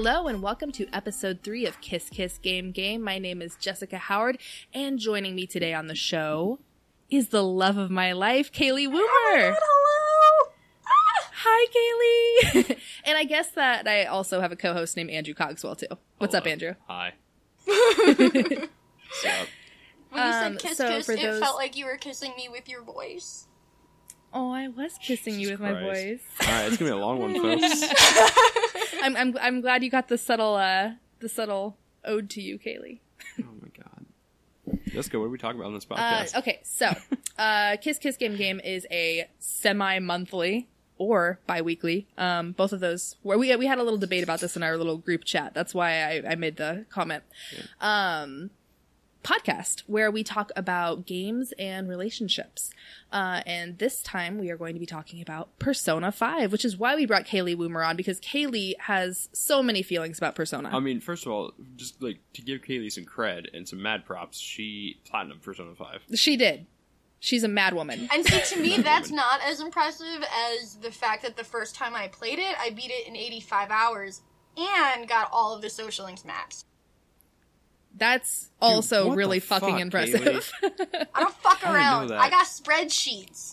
Hello and welcome to episode three of Kiss Kiss Game Game. My name is Jessica Howard, and joining me today on the show is the love of my life, Kaylee Woomer. Hello. Hi, Kaylee. and I guess that I also have a co-host named Andrew Cogswell too. What's up, Andrew? Hi. What's up? When you Um, said kiss so kiss, it those- felt like you were kissing me with your voice. Oh, I was kissing you with Jesus my Christ. voice. All right, it's gonna be a long one, folks. I'm, I'm I'm glad you got the subtle uh the subtle ode to you, Kaylee. oh my god. Jessica, what are we talking about on this Uh, podcast? okay, so uh, Kiss Kiss Game Game is a semi-monthly or bi-weekly. Um, both of those. Where we we had a little debate about this in our little group chat. That's why I, I made the comment. Um, podcast where we talk about games and relationships. Uh, and this time we are going to be talking about Persona 5, which is why we brought Kaylee Woomer on because Kaylee has so many feelings about Persona. I mean, first of all, just like to give Kaylee some cred and some mad props, she platinum Persona Five. she did. She's a mad woman. And see, to me, that's woman. not as impressive as the fact that the first time I played it, I beat it in 85 hours and got all of the social links maps. That's also what really fucking fuck, impressive. I don't fuck I didn't know around. that. I got spreadsheets.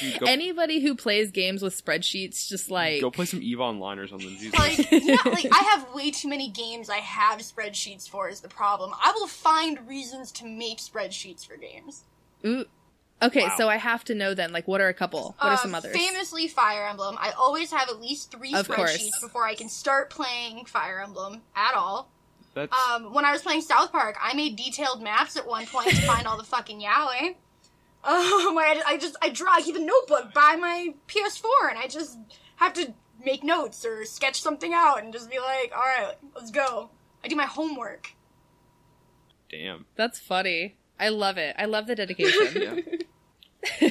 Dude, go, Anybody who plays games with spreadsheets just like go play some Eve Online or something. Jesus. like, you know, like I have way too many games I have spreadsheets for. Is the problem? I will find reasons to make spreadsheets for games. Ooh. Okay, Wow. so I have to know then, like, what are a couple? What are some others? Famously, Fire Emblem. I always have at least three Of course. spreadsheets before I can start playing Fire Emblem at all. That's Um, when I was playing South Park, I made detailed maps at one point to find all the fucking yaoi. Um, I, I just I draw, I keep a notebook by my PS4, and I just have to make notes or sketch something out, and just be like, all right, let's go. I do my homework. damn. That's funny. I love it. I love the dedication. Yeah.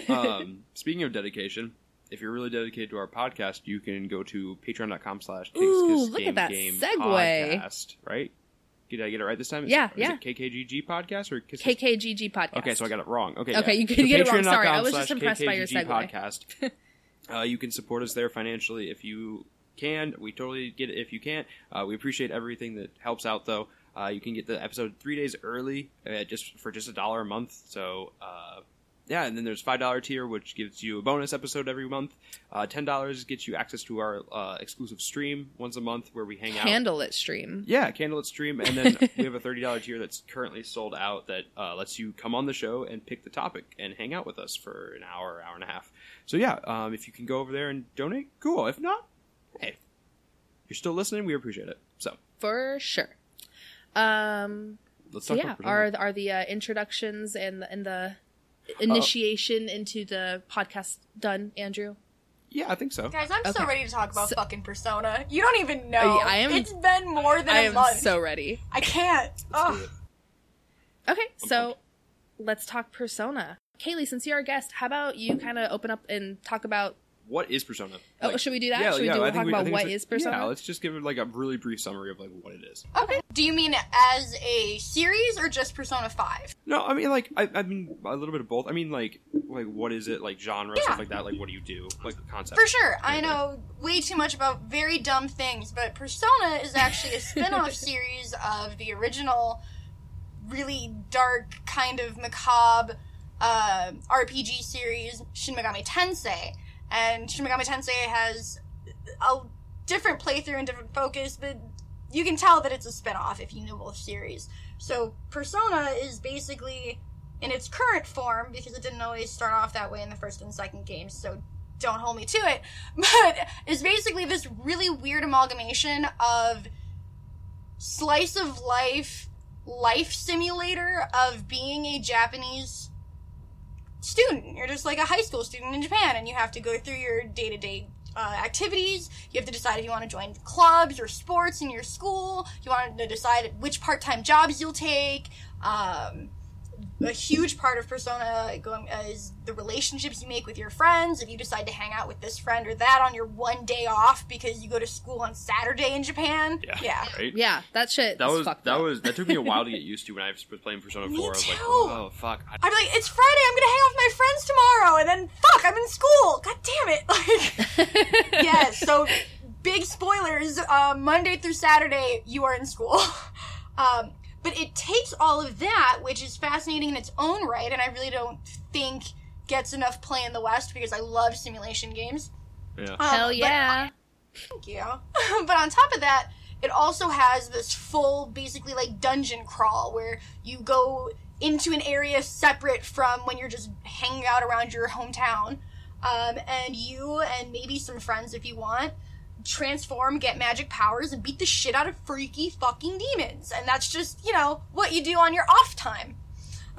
Um, speaking of dedication, if you're really dedicated to our podcast, you can go to patreon.com slash Ooh, look at that segue. podcast, right? Did I get it right this time? Is Yeah, yeah. Is it KKGG podcast or Kiss KKGG podcast. Okay, so I got it wrong. Okay, Okay, yeah. you could So get it wrong. Sorry, I was just impressed by your segue. Podcast. uh, you can support us there financially if you can. We totally get it if you can't. Uh, we appreciate everything that helps out, though. Uh, you can get the episode three days early, uh, just for just a dollar a month. So. Yeah, and then there's five dollar tier, which gives you a bonus episode every month. Uh, Ten dollars gets you access to our uh, exclusive stream once a month, where we hang out. Handle it stream. Yeah, Candlelit Stream, and then we have a thirty dollar tier that's currently sold out that uh, lets you come on the show and pick the topic and hang out with us for an hour, hour and a half. So yeah, um, if you can go over there and donate, cool. If not, hey, you're still listening. We appreciate it. So For sure. Um, let's talk yeah, are, are the uh, introductions and the, and the Uh, initiation into the podcast done, Andrew? yeah, I think so. Guys, I'm so ready to talk about So- fucking Persona. You don't even know. Yeah, I am- It's been more than I a am month. so ready. I can't. Let's do Ugh. it. Okay, so let's talk Persona. Kaylee, since you're our guest, how about you kind of open up and talk about? What is Persona? Oh, should we do that? Yeah, Should we yeah, do- I talk we- about think what it's- is Persona? Yeah, let's just give it like a really brief summary of like what it is. Okay. Do you mean as a series or just Persona 5? No, I mean like I, I mean a little bit of both. I mean like like what is it like genre Yeah. stuff like that? Like what do you do? Like the concept. For sure. I know way too much about very dumb things, but Persona is actually a spin off series of the original, really dark, kind of macabre uh, RPG series, Shin Megami Tensei. And Shin Megami Tensei has a different playthrough and different focus, but you can tell that it's a spin off if you know both series. So, Persona is basically in its current form, because it didn't always start off that way in the first and second games, so don't hold me to it, but is basically this really weird amalgamation of slice of life life simulator of being a Japanese student. You're just like a high school student in Japan, and you have to go through your day to day activities. You have to decide if you want to join clubs or sports in your school. You want to decide which part time jobs you'll take. Um, a huge part of persona going uh, is the relationships you make with your friends if you decide to hang out with this friend or that on your one day off because you go to school on saturday in japan Yeah. yeah Right. Yeah, that shit. That is was fucked that up. was that took me a while to get used to when I was playing Persona Me 4. I was like, oh fuck. I, i'd be like it's friday i'm gonna hang out with my friends tomorrow and then fuck i'm in school god damn it like yeah so big spoilers. Uh, Monday through Saturday, you are in school. um, but it takes all of that, which is fascinating in its own right, and I really don't think gets enough play in the West because I love simulation games. Yeah. Um, Hell but yeah. Thank you. but on top of that, it also has this full, basically like dungeon crawl where you go into an area separate from when you're just hanging out around your hometown. Um, and you and maybe some friends, if you want, transform, get magic powers, and beat the shit out of freaky fucking demons. And that's just, you know, what you do on your off time.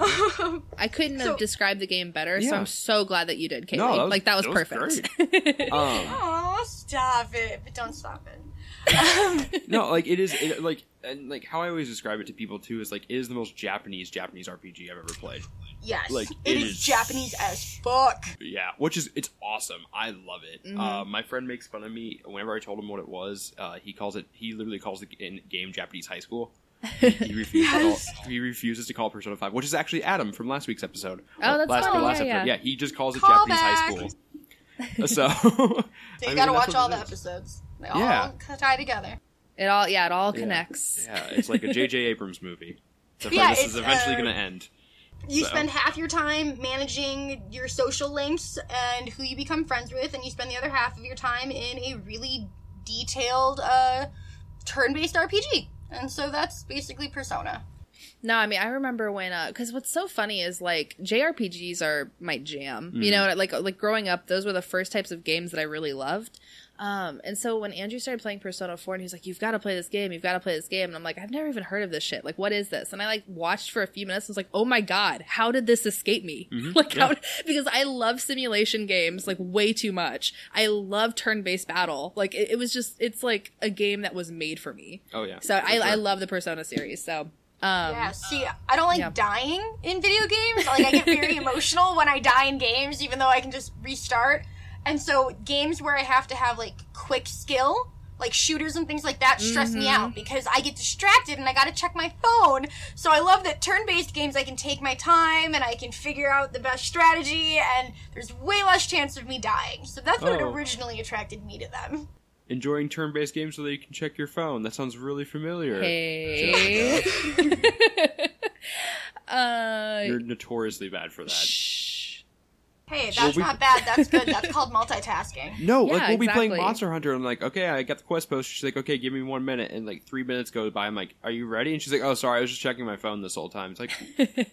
I couldn't So- have described the game better, so I'm so glad that you did, Kaylee. No, that was- like that was, that was perfect. Um, Oh, stop it. But don't stop it. no, like it is it, like and like how I always describe it to people too is like it is the most Japanese Japanese RPG I've ever played. Yes. Like, it it is, is- Japanese as fuck. Yeah, which is it's awesome. I love it. Mhm. Uh, my friend makes fun of me whenever I told him what it was. Uh, he calls it. He literally calls the g- game Japanese high school. He refuses. Yes. to call, he refuses to call it Persona Five, which is actually Adam from last week's episode. Oh, that's last, funny, last yeah, episode. yeah. he just calls it Call Japanese high school. So, So you I mean, gotta that's watch all the is. episodes. They Yeah. all tie together. it all yeah, it all connects. Yeah, it's like a J.J. Abrams movie. The Yeah, premise is it's, eventually uh, going to end. You So- spend half your time managing your social links and who you become friends with, and you spend the other half of your time in a really detailed uh, turn-based RPG. And so that's basically Persona. No, I mean I remember when uh cuz what's so funny is like JRPGs are my jam. You Mhm. know, like like growing up those were the first types of games that I really loved. Um and so when Andrew started playing Persona 4 and he's like you've got to play this game, you've got to play this game and I'm like I've never even heard of this shit. Like what is this? And I like watched for a few minutes and was like, "Oh my god, how did this escape me?" Mhm. like Yeah. how because I love simulation games like way too much. I love turn-based battle. Like it, it was just it's like a game that was made for me. Oh yeah. So for I, I love the Persona series. So um yeah, see, I don't like yeah. dying in video games. Like, I get very emotional when I die in games, even though I can just restart. And so, games where I have to have, like, quick skill, like shooters and things like that, stress me Mhm. out because I get distracted and I gotta check my phone. So, I love that turn based games, I can take my time and I can figure out the best strategy, and there's way less chance of me dying. So, that's what Oh. originally attracted me to them. enjoying turn-based games so that you can check your phone. That sounds really familiar. Hey. uh, You're notoriously bad for that. shh. Hey, that's Well, we- not bad. That's good. That's called multitasking. No, Yeah, like we'll be playing. Monster Hunter. and I'm like, okay, I got the quest post. She's like, okay, give me one minute, and like three minutes go by. I'm like, are you ready? And she's like, oh, sorry, I was just checking my phone this whole time. It's like, It's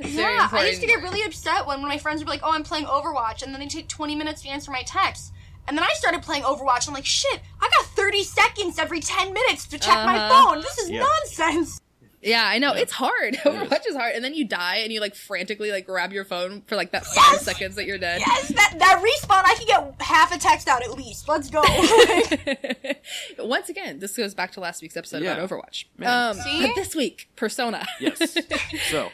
very yeah, I used to get really upset when, when my friends would be like, "Oh, I'm playing Overwatch," and then they take 20 minutes to answer my text. And then I started playing Overwatch. I'm like, "Shit, I got 30 seconds every 10 minutes to check my Uh-huh. phone. This is Yeah. nonsense." Yeah, I know Yeah. it's hard. is. Overwatch is hard, and then you die, and you like frantically like grab your phone for like that five Yes! seconds that you're dead. Yes, that that respawn, I can get half a text out at least. Let's go. Once again, this goes back to last week's episode Yeah. about Overwatch. Man. Um, See? but this week, Persona. yes. so,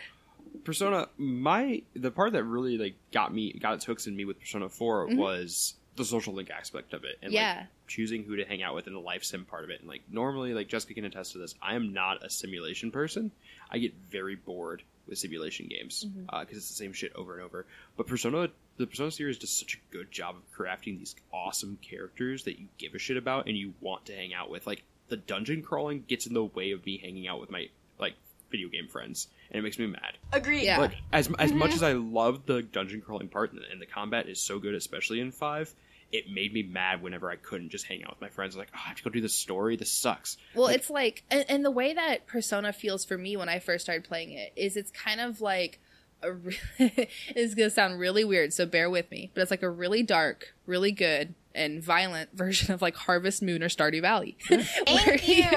Persona, my the part that really like got me, got its hooks in me with Persona 4 Mhm. was the social link aspect of it, and Yeah. like choosing who to hang out with in the life sim part of it. And like normally, like Jessica can attest to this, I am not a simulation person. I get very bored with simulation games because Mhm. it's the same shit over and over. But Persona, the Persona series does such a good job of crafting these awesome characters that you give a shit about and you want to hang out with. Like the dungeon crawling gets in the way of me hanging out with my like video game friends, and it makes me mad. Agreed. Yeah. Like as as much Mhm. as I love the dungeon crawling part and the, and the combat is so good, especially in five, it made me mad whenever I couldn't just hang out with my friends. Like, oh, I have to go do the story. This sucks. Well, Like- it's like, and, and the way that Persona feels for me when I first started playing it is it's kind of like a. Re- it's gonna sound really weird, so bear with me. But it's like a really dark, really good, and violent version of like Harvest Moon or Stardew Valley. Thank you.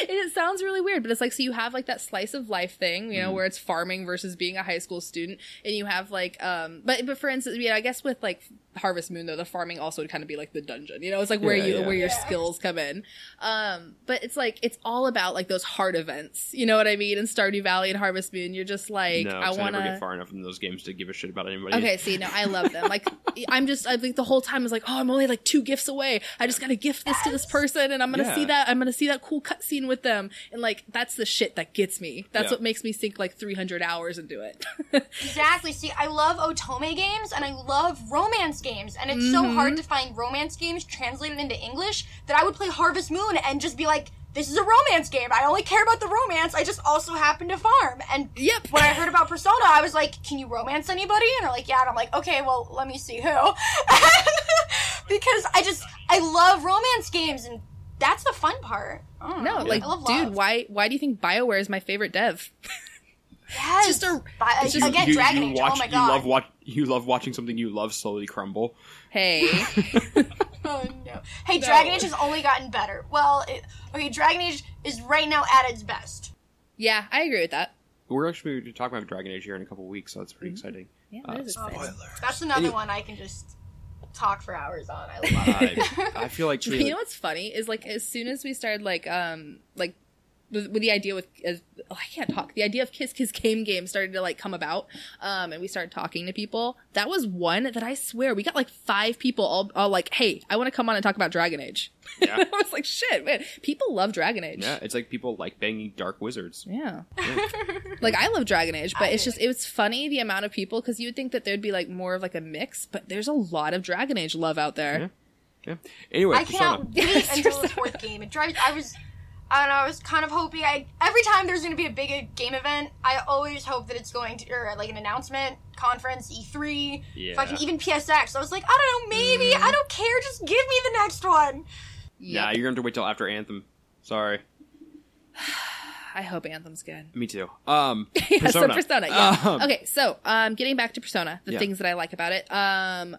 and it sounds really weird, but it's like so you have like that slice of life thing, you know, Mhm. where it's farming versus being a high school student, and you have like, um, but but for instance, yeah, I guess with like Harvest Moon though, the farming also would kind of be like the dungeon, you know, it's like where Yeah, you yeah. where your Yeah. skills come in. Um, but it's like it's all about like those heart events, you know what I mean? In Stardew Valley and Harvest Moon, you're just like, no, I, want to. get far enough in those games to give a shit about anybody. Okay, see, no, I love them. Like, I'm just, I, like the whole time was like, oh, I'm only like two gifts away. I just gotta gift this to this person, and I'm gonna Yeah. see that. I'm gonna see that cool cutscene with them, and like that's the shit that gets me. That's Yeah. what makes me sink like 300 hours into it. Exactly. See, I love otome games and I love romance games, and it's so hard mm-hmm. to find romance games translated into English that I would play Harvest Moon and just be like, "This is a romance game. I only care about the romance. I just also happen to farm." And Yep. when I heard about Persona, I was like, "Can you romance anybody?" And they're like, "Yeah." And I'm like, "Okay, well, let me see who," because I just I love romance games, and that's the fun part. I don't no, know. like, I love dude, why why do you think Bioware is my favorite dev? Yes. just a- But, it's just- again, you, Dragon you Age. watch, oh my you love watch, you love watching something you love slowly crumble. Hey, Oh no! Hey, No. Dragon Age has only gotten better. Well, it, okay, Dragon Age is right now at its best. yeah, I agree with that. We're actually going to talk about Dragon Age here in a couple weeks, so that's pretty exciting. Yeah, Uh, that is exciting. That's another Anyway. one I can just talk for hours on. I love it. I, I feel like you know what's funny is like as soon as we started like um like with, with the idea with as, oh, I can't talk the idea of Kiss Kiss Game Game started to like come about um and we started talking to people that was one that I swear we got like five people all, all like hey I want to come on and talk about Dragon Age Yeah. I was like shit man people love Dragon Age yeah, it's like people like banging dark wizards. yeah. Yeah. like I love Dragon Age, but I it's just it was funny the amount of people because you would think that there'd be like more of like a mix, but there's a lot of Dragon Age love out there. Yeah. Anyway, I Persona. cannot wait until the fourth game. It drives. I was. I don't know. I was kind of hoping. I every time there's going to be a big uh, game event, I always hope that it's going to or like an announcement, conference, E3, Yeah. fucking even PSX. I was like, I don't know, maybe I don't care. Just give me the next one. Nah, Yep. you're going to have to wait till after Anthem. Sorry. I hope Anthem's good. Me too. Um, yeah, Persona. so Persona. Yeah. Um, okay, so um, getting back to Persona, the Yeah. things that I like about it. Um,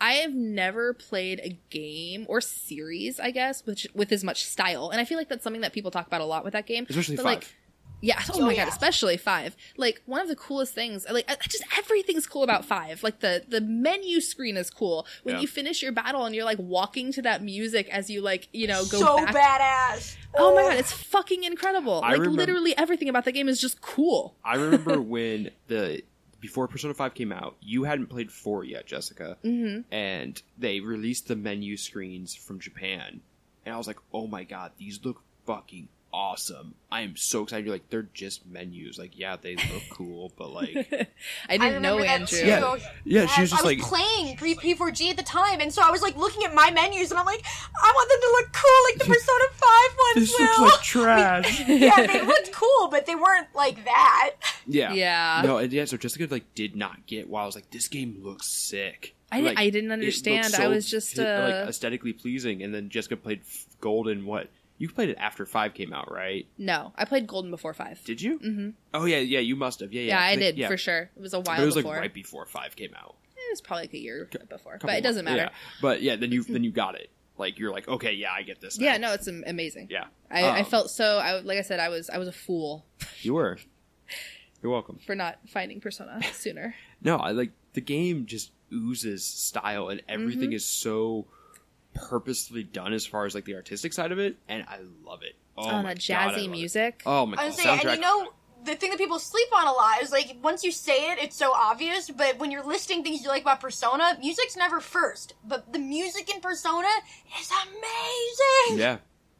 I have never played a game or series, I guess, which with as much style, and I feel like that's something that people talk about a lot with that game. Especially But, five. Like, yeah. Oh, Oh, my yeah. god, especially five. Like one of the coolest things. Like just everything's cool about five. Like the the menu screen is cool. When Yeah. you finish your battle and you're like walking to that music as you like you know go so back. badass. Oh my god, it's fucking incredible. I like remember- literally everything about the game is just cool. I remember when the before Persona 5 came out, you hadn't played 4 yet, Jessica. Mm-hmm. And they released the menu screens from Japan. And I was like, oh my god, these look fucking awesome. I am so excited. You're like, they're just menus. Like, yeah, they look cool, but like. I didn't know remember that Andrew. too. Yeah, yeah, she was just I like- was playing pre P4G at the time, and so I was like looking at my menus, and I'm like, I want them to look cool like the Persona Five ones This will. looks like trash. yeah, they looked cool, but they weren't like that. yeah. Yeah. No, and yeah, so Jessica like did not get why I was like, this game looks sick. I Like, I didn't it looked understand. I was just, like uh, aesthetically pleasing, and then Jessica played f- Golden. What you played it after five came out, right? No, I played Golden before five. Did you? Mm-hmm. Oh yeah, yeah, you must have. Yeah, yeah. yeah, I did yeah. for sure. It was a while But it was before. like right before five came out. It was probably like a year before, Couple but it doesn't matter. Yeah. But yeah, then you then you got it. Like you're like, okay, yeah, I get this. Yeah, no, it's amazing. Yeah, I, I Um, felt so. I like I said, I was I was a fool you were. You're welcome. for not finding Persona sooner. No, I like the game just oozes style and everything Mm-hmm. is so purposefully done as far as like the artistic side of it, and I love it. Oh, Oh, my the God, I jazzy it. music. Oh my I god, saying, soundtrack. and you know, the thing that people sleep on a lot is like once you say it, it's so obvious. But when you're listing things you like about Persona, music's never first. But the music in Persona is amazing. yeah.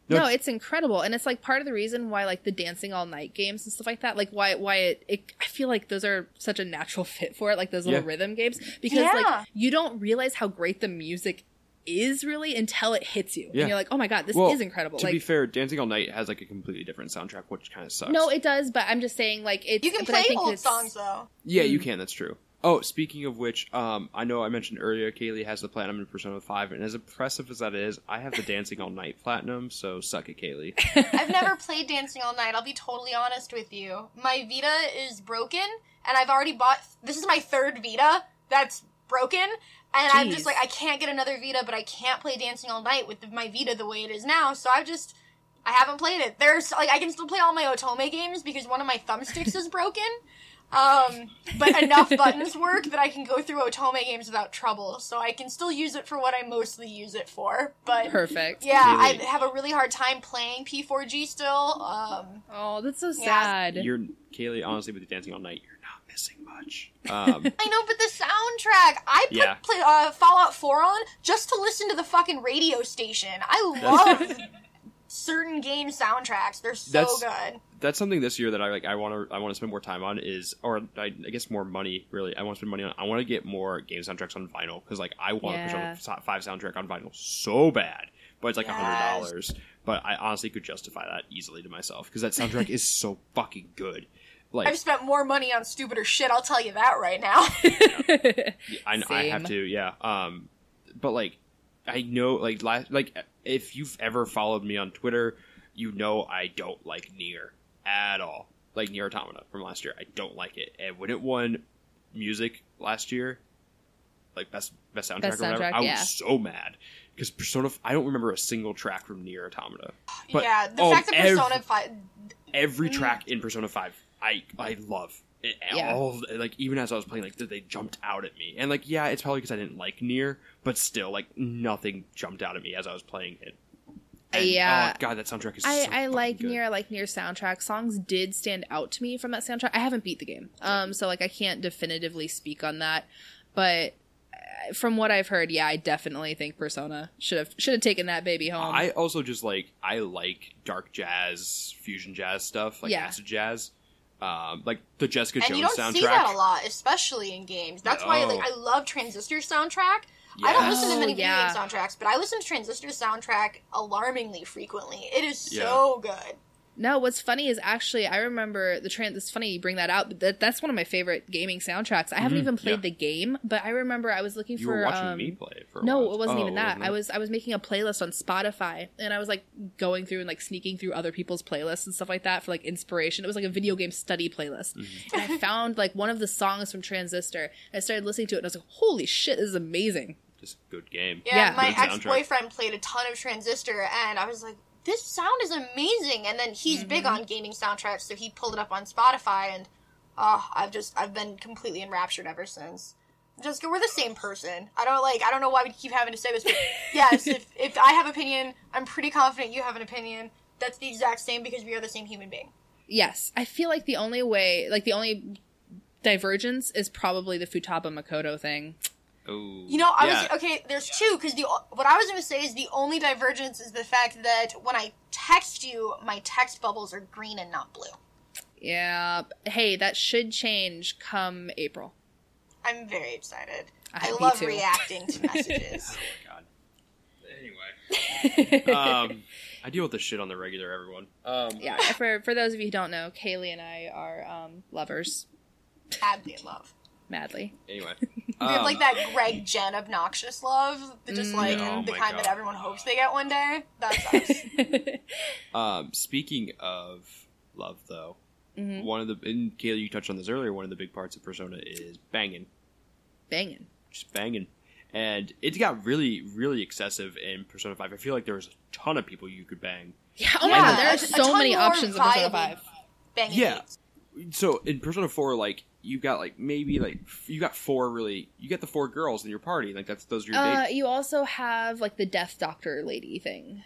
No, No, it's incredible, and it's like part of the reason why like the dancing all night games and stuff like that. Like why why it, it I feel like those are such a natural fit for it, like those little Yeah. rhythm games, because Yeah. like you don't realize how great the music is really until it hits you, Yeah. and you're like, oh my god, this Well, is incredible. To like be fair, Dancing All Night has like a completely different soundtrack, which kind of sucks. no, it does, but I'm just saying like it's You can but I play think old it's- songs though. Yeah, Mm. you can. That's true. Oh, speaking of which, um, I know I mentioned earlier, Kaylee has the platinum in Persona Five, and as impressive as that is, I have the Dancing All Night platinum. So suck it, Kaylee. I've never played Dancing All Night. I'll be totally honest with you. My Vita is broken, and I've already bought. This is my third Vita that's broken, and I'm just like, I can't get another Vita, but I can't play Dancing All Night with my Vita the way it is now. So I've just, I haven't played it. There's like, I can still play all my Otome games because one of my thumbsticks is broken. Um, but enough buttons work that I can go through Otome games without trouble. So I can still use it for what I mostly use it for. But perfect. yeah, I have a really hard time playing P4G still. Um, Oh, that's so Yeah. sad. You're Kaylee. Honestly, with the Dancing All Night, you're not missing much. Um, I know, but the soundtrack I put Yeah. play, uh, Fallout 4 on just to listen to the fucking radio station. I love certain game soundtracks. They're so That's- good. that's something this year that I like. I want to. I want to spend more time on is, or I, I guess more money. Really, I want to spend money on. I want to get more game soundtracks on vinyl because like I want Yeah. a Persona Five soundtrack on vinyl so bad, but it's like a hundred dollars. But I honestly could justify that easily to myself because that soundtrack is so fucking good. Like I've spent more money on stupider shit, I'll tell you that right now. I, I have to, yeah. Um, but like, I know, like, last, like, if you've ever followed me on Twitter, you know I don't like Nier at all. Like Nier Automata from last year, I don't like it. And when it won music last year, like best best soundtrack, Best or whatever, soundtrack, I was so mad because Persona. I don't remember a single track from Nier Automata. But, yeah, the um, fact that ev- Persona 5. every Mm. track in Persona Five, I I love. It, Yeah. all like even as I was playing, like they jumped out at me, and like yeah, it's probably because I didn't like Nier, but still, like nothing jumped out at me as I was playing it. And, Yeah. oh god, that soundtrack is. I, so I like good. near I like Nier soundtrack songs did stand out to me from that soundtrack. I haven't beat the game, um, so like I can't definitively speak on that, but uh, from what I've heard, yeah, I definitely think Persona should have should have taken that baby home. I also just like I like dark jazz, fusion jazz stuff, like Yeah. acid jazz, um, like the Jessica And Jones you don't soundtrack. see that a lot, especially in games. That's why like I love Transistor soundtrack. I don't listen to Oh, many yeah. video game soundtracks, but I listen to Transistor soundtrack alarmingly frequently. It is Yeah. so good. No, what's funny is actually I remember the trend. It's funny you bring that out. But that, that's one of my favorite gaming soundtracks. I haven't Mhm, even played yeah. the game, but I remember I was looking You for. were watching um, me play for a No, while. it wasn't Oh, even that. wasn't I was I was making a playlist on Spotify, and I was like going through and like sneaking through other people's playlists and stuff like that for like inspiration. It was like a video game study playlist, Mm-hmm. and I found like one of the songs from Transistor. And I started listening to it, and I was like, "Holy shit, this is amazing!" just good game. Yeah, Yeah. my ex boyfriend played a ton of Transistor, and I was like, this sound is amazing. And then he's big Mm-hmm. on gaming soundtracks, so he pulled it up on Spotify, and oh, I've just I've been completely enraptured ever since. Jessica, we're the same person. I don't like. I don't know why we keep having to say this, but yes, if if I have opinion, I'm pretty confident you have an opinion. That's the exact same because we are the same human being. Yes, I feel like the only way, like the only divergence, is probably the Futaba Makoto thing. Oh, You know, I yeah. was okay. There's two because the what I was going to say is the only divergence is the fact that when I text you, my text bubbles are green and not blue. Yeah. Hey, that should change come April. I'm very excited. I- I, love too. reacting to messages. Oh my god. Anyway, um, I deal with this shit on the regular. Everyone. Um, yeah. For for those of you who don't know, Kaylee and I are um, lovers Madly in love. Madly. Anyway, We have um, like that Greg Jen obnoxious love, that just Mm. like Oh the my kind that God. everyone hopes they get one day. That's us. Um, speaking of love, though, Mhm. one of the and Kayla, you touched on this earlier. One of the big parts of Persona is banging, Banging. just banging, and it got really, really excessive in Persona Five. I feel like there was a ton of people you could bang. Yeah. Oh Yeah, my god, there a- are a so ton many more options in Persona viable Five. Banging Yeah. dates. So in Persona Four, like you got like maybe like you got four really, you got the four girls in your party. Like that's those are your Uh, dates. you also have like the Death Doctor lady thing.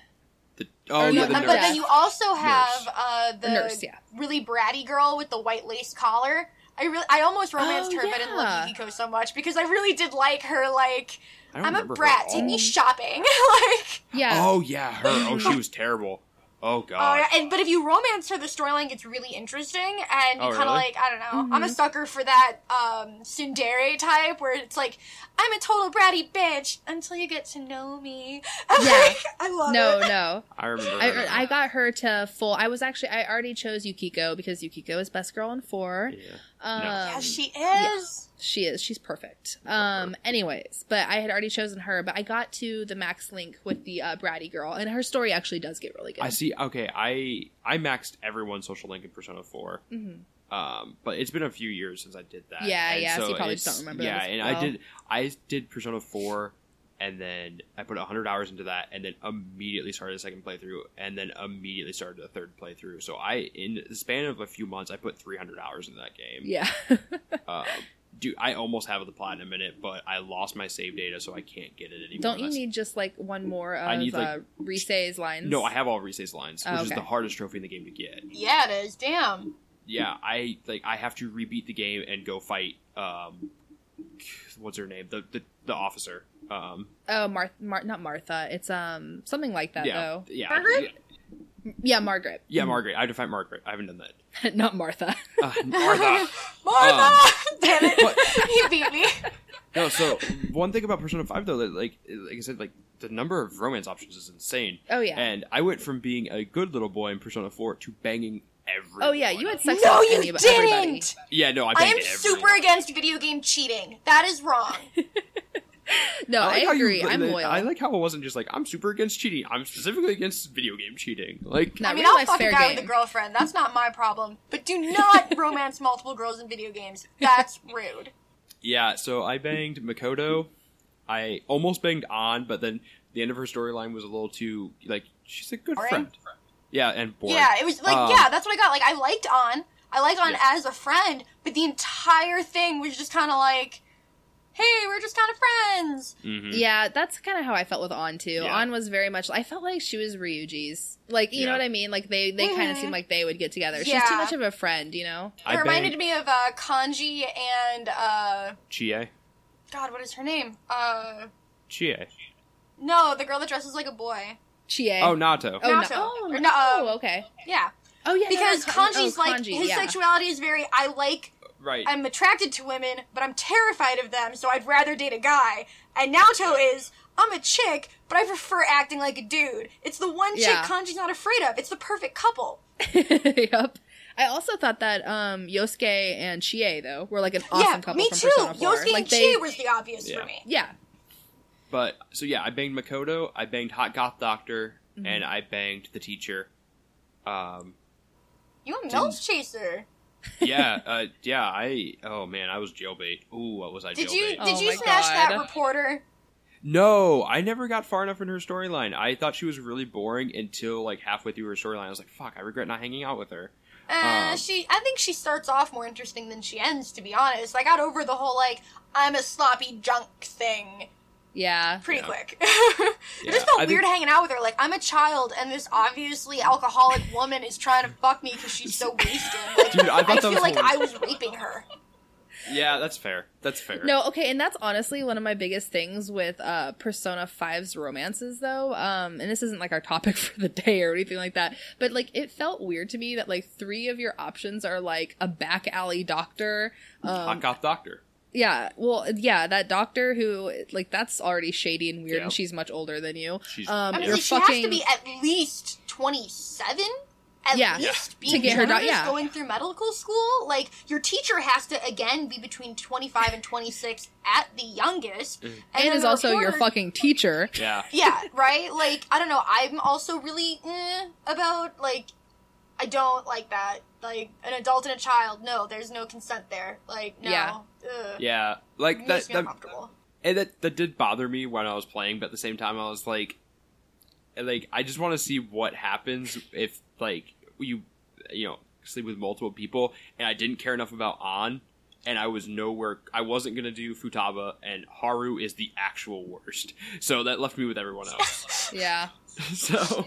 The, oh or yeah, no, the but. Then you also have uh, the Nurse, yeah. really bratty girl with the white lace collar. I really, I almost romanced Oh, her, but I didn't love yeah. Yukiko so much because I really did like her. Like, I'm a brat. Take me shopping. like, Yeah. Oh yeah, her. Oh, she was terrible. Oh oh god. yeah. And but if you romance her, the storyline gets really interesting, and you Oh, kind of really? like, I don't know. Mm-hmm. I'm a sucker for that um tsundere type where it's like, I'm a total bratty bitch until you get to know me. Yeah. I love No, it. no. no. I remember. her. I, I got her to full. I was actually I already chose Yukiko because Yukiko is best girl in four. Yeah. Um, Yeah, she is. She is. She's perfect. Um. Anyways, but I had already chosen her. But I got to the max link with the uh, bratty girl, and her story actually does get really good. I see. Okay, I I maxed everyone's social link in Persona 4 Mhm. Um, but it's been a few years since I did that. Yeah, And yeah, so you probably just don't remember Yeah, and well. I did. I did Persona Four, and then I put hundred hours into that, and then immediately started a second playthrough, and then immediately started a third playthrough. So I, in the span of a few months, I put three hundred hours into that game. Yeah. Uh, dude, I almost have the platinum in it, but I lost my save data, so I can't get it anymore. Don't you That's- need just like one more of I need, like- uh, Rise's lines? No, I have all Rise's lines, which Oh, is okay. the hardest trophy in the game to get. Yeah, it is. Damn. yeah, I like I have to rebeat the game and go fight. Um, what's her name? The the, the officer. Um, Oh, Martha, Mar- not Martha. It's um something like that yeah, though. yeah, Margaret? Yeah, Margaret. yeah, Margaret. I have to fight Margaret. I haven't done that. not Martha. Uh, Martha. Martha! Damn it. but- you beat me. No, so one thing about Persona Five though, that, like like I said, like the number of romance options is insane. Oh yeah. And I went from being a good little boy in Persona Four to banging everyone. oh yeah, you had sex No, with you any- didn't! everybody. Yeah, no, I I am everyone. super against video game cheating. That is wrong. No, I, like how you- agree. I'm loyal. I like how it wasn't just like I'm super against cheating. I'm specifically against video game cheating. Like, No, I mean, I'll life's fuck a fair guy game. with a girlfriend. That's not my problem. But do not romance multiple girls in video games. That's rude. yeah. So I banged Makoto. I almost banged Ann, but then the end of her storyline was a little too like she's a good Boring? friend. Yeah, and boring. Yeah, it was like, Um, yeah, that's what I got. Like, I liked Ann. I liked Ann Yeah. as a friend, but the entire thing was just kind of like, hey, we're just kind of friends. mhm. Yeah, that's kind of how I felt with Ann too. Yeah. Ann was very much. I felt like she was Ryuji's. Like you know what I mean? Like they they kind of seemed like they would get together. She's too much of a friend, you know. I it reminded banged me of uh, Kanji and, uh, Chie. God, what is her name? Uh, Chie. no, the girl that dresses like a boy. Chie. Oh, Naoto. Oh. Naoto. oh, Or no. no, uh, oh, okay. Yeah, Oh yeah, because no, Kanji's oh, like Kanji, his yeah. sexuality is very. I like. Right. I'm attracted to women, but I'm terrified of them, so I'd rather date a guy. And Naoto is. I'm a chick, but I prefer acting like a dude. It's the one chick Yeah. Kanji's not afraid of. It's the perfect couple. yep. I also thought that um Yosuke and Chie though were like an awesome couple. yeah, couple me from too. Persona 4. Yosuke like and they, Chie was the obvious Yeah. for me. yeah. But so yeah, I banged Makoto, I banged Hot Goth Doctor, Mm-hmm. and I banged the teacher. Um, You a milf chaser. Yeah, uh, yeah. I oh man, I was jailbait. Ooh, what was I Did jailbait? you Oh did you my smash that reporter? No, I never got far enough in her storyline. I thought she was really boring until like halfway through her storyline. I was like, fuck, I regret not hanging out with her. Uh, Um, she I think she starts off more interesting than she ends, to be honest. I got over the whole like I'm a sloppy junk thing Yeah. pretty Yeah. quick. it Yeah, just felt I weird think- hanging out with her. Like I'm a child, and this obviously alcoholic woman is trying to fuck me because she's so wasted. Like, Dude, I thought that feel like. I was raping her. Yeah, that's fair. That's fair. No, okay, and that's honestly one of my biggest things with uh Persona 5's romances though. Um and this isn't like our topic for the day or anything like that, but like it felt weird to me that like three of your options are like a back alley doctor. Hot Um Goth Doctor. Yeah, well yeah, that doctor who like that's already shady and weird Yeah. and she's much older than you. She's- um I mean, you're like, she fucking has to be at least 27? At Yeah. least Yeah. being To get her doc- generous, yeah. going through medical school. Like your teacher has to again be between 25 and 26 at the youngest, Mm. and, then is the also your fucking teacher. Yeah. yeah, right? Like, I don't know. I'm also really eh, about, like, I don't like that. Like, an adult and a child, no, there's no consent there. Like, no. Yeah. Ugh. Yeah. Like that. that uncomfortable. and that that did bother me when I was playing, but at the same time, I was like, like I just want to see what happens if like you you know sleep with multiple people, and I didn't care enough about Ann, and I was nowhere. I wasn't gonna do Futaba, and Haru is the actual worst, so that left me with everyone else. Yeah. so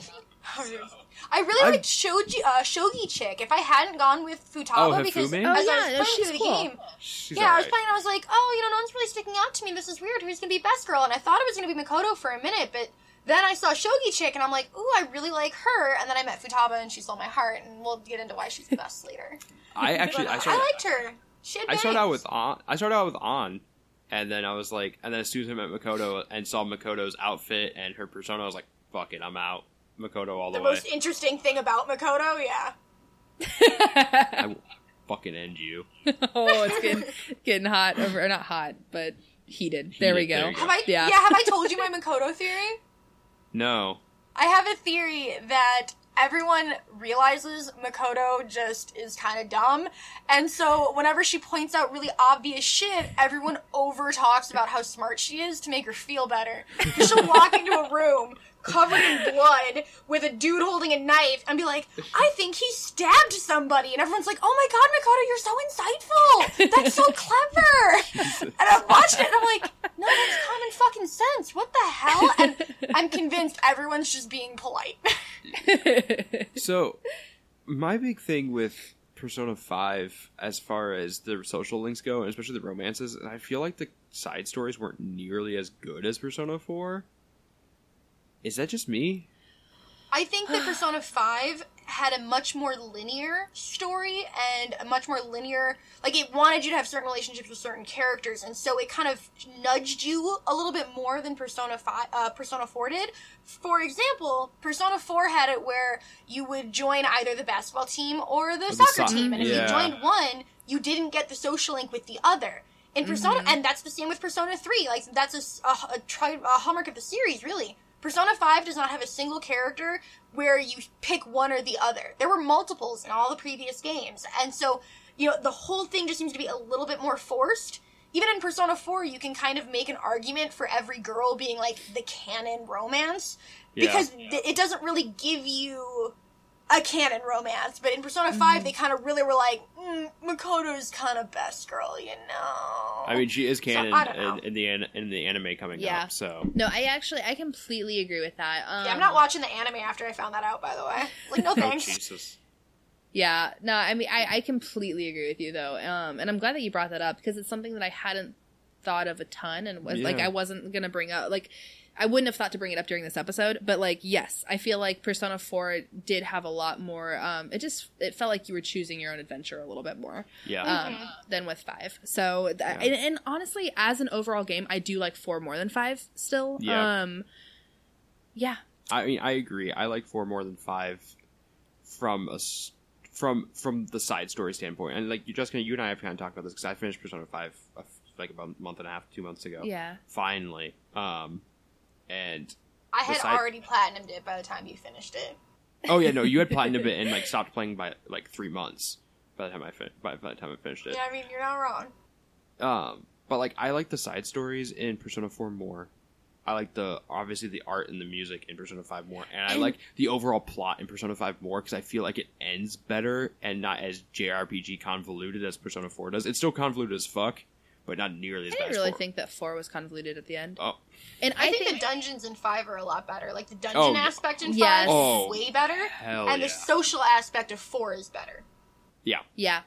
I really I- liked Shogi, uh, Shogi Chick. If I hadn't gone with Futaba, Oh, because Hifumi? Oh, as yeah, I was playing she's through the cool. game, she's yeah, I was playing. I was like, oh, you know, no one's really sticking out to me. This is weird. Who's gonna be best girl? And I thought it was gonna be Makoto for a minute, but then I saw Shogi Chick, and I'm like, ooh, I really like her. And then I met Futaba, and she stole my heart. And we'll get into why she's the best later. I actually But I started, liked her. She had I started out with Ann. I started out with Ann, and then I was like, and then as soon as I met Makoto and saw Makoto's outfit and her persona, I was like, fuck it, I'm out. Makoto all the, way. the way. most interesting thing about Makoto, yeah. I will fucking end you. oh, it's getting getting hot over or not hot, but heated. There we go. there go. Have I? Yeah. Yeah. Have I told you my Makoto theory? No. I have a theory that everyone realizes Makoto just is kind of dumb, and so whenever she points out really obvious shit, everyone over talks about how smart she is to make her feel better. She'll walk into a room covered in blood with a dude holding a knife and be like, "I think he stabbed somebody," and everyone's like, "Oh my god, Makoto, you're so insightful! That's so clever!" and I'm watching it and I'm like, "No, that's common fucking sense. What the hell?" And I'm convinced everyone's just being polite. So, my big thing with Persona Five as far as the social links go, and especially the romances. And I feel like the side stories weren't nearly as good as Persona Four. Is that just me? I think that Persona 5 had a much more linear story and a much more linear like it wanted you to have certain relationships with certain characters and so it kind of nudged you a little bit more than Persona 5 uh, Persona 4 did. For example, Persona 4 had it where you would join either the basketball team or the the soccer so- team and if you joined one, you didn't get the social link with the other. In Persona, and that's the same with Persona 3. Like, that's a, a, a, tri- a hallmark of the series, really. Persona 5 does not have a single character where you pick one or the other. There were multiples in all the previous games. And so, you know, the whole thing just seems to be a little bit more forced. Even in Persona 4, you can kind of make an argument for every girl being like the canon romance Yeah. because th- it doesn't really give you a canon romance. But in Persona 5, they kind of really were like, mm, Makoto's kind of best girl, you know? I mean, she is canon I don't know. in, in the an- in the anime coming Yeah. up. So No, I actually I completely agree with that. Um, yeah, I'm not watching the anime after I found that out, by the way. Like, no oh thanks. Jesus. Yeah, no, I mean, I, I completely agree with you though, um, and I'm glad that you brought that up because it's something that I hadn't thought of a ton, and was like I wasn't gonna bring up like I wouldn't have thought to bring it up during this episode, but like yes, I feel like Persona Four did have a lot more. Um, it just it felt like you were choosing your own adventure a little bit more Yeah. um, than with five. So, th- Yeah. and, and honestly, as an overall game, I do like four more than five still. Yeah. Um, yeah, I mean, I agree. I like four more than five from a s- from from the side story standpoint. And like you just you and I have kind of talked about this because I finished Persona Five uh, like about a month and a half, two months ago. yeah. Finally. Um, and I had Besides- already platinumed it by the time you finished it. oh yeah, no, you had platinumed it and like stopped playing by like three months by the time I fin- by, by the time I finished it. Yeah, I mean, you're not wrong. Um, but like I like the side stories in Persona Four more. I like the obviously the art and the music in Persona Five more, and I And- like the overall plot in Persona Five more because I feel like it ends better and not as JRPG convoluted as Persona Four does. It's still convoluted as fuck, but not nearly as I bad. didn't really 4. think that four was convoluted at the end, Oh, and I, I, think, think, the dungeons in five are a lot better. Like the dungeon Oh, aspect in Yes. five Oh, is way better, hell and yeah. the social aspect of four is better. yeah, Yeah.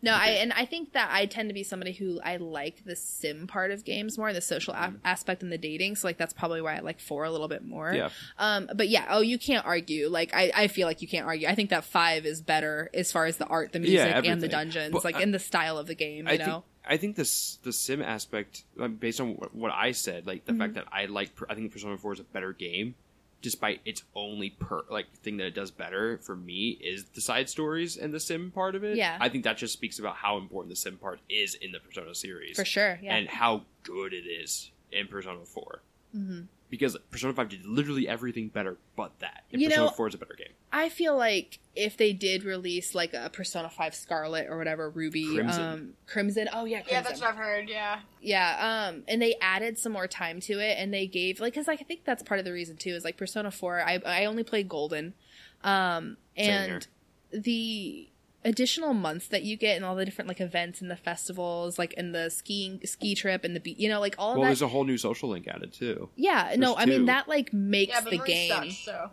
No, I and I think that I tend to be somebody who I like the sim part of games more, the social a- aspect and the dating. So like that's probably why I like four a little bit more. yeah. Um, but yeah, oh, you can't argue. Like I, I feel like you can't argue. I think that five is better as far as the art, the music, and the dungeons, But like I- in the style of the game. You I know. think I think this the sim aspect, based on what, I said, like the Mm-hmm. fact that I like, I think Persona Four is a better game, despite its only per like thing that it does better for me is the side stories and the sim part of it. Yeah. I think that just speaks about how important the sim part is in the Persona series for sure. Yeah. and how good it is in Persona 4 Mhm. Because Persona Five did literally everything better, but that. And You Persona know- Four is a better game. I feel like if they did release like a Persona Five Scarlet or whatever Ruby, Crimson. um, Crimson. Oh yeah, Crimson. Yeah, that's what I've heard. Yeah, Yeah, um, and they added some more time to it, and they gave like, cause like I think that's part of the reason too is like Persona Four. I I only played Golden, um, Same and the additional months that you get and all the different like events and the festivals, like in the skiing ski trip and the be- you know like all of Well, that. there's a whole new social link added too. yeah, no, there's I mean that like makes yeah, the game. sucks, so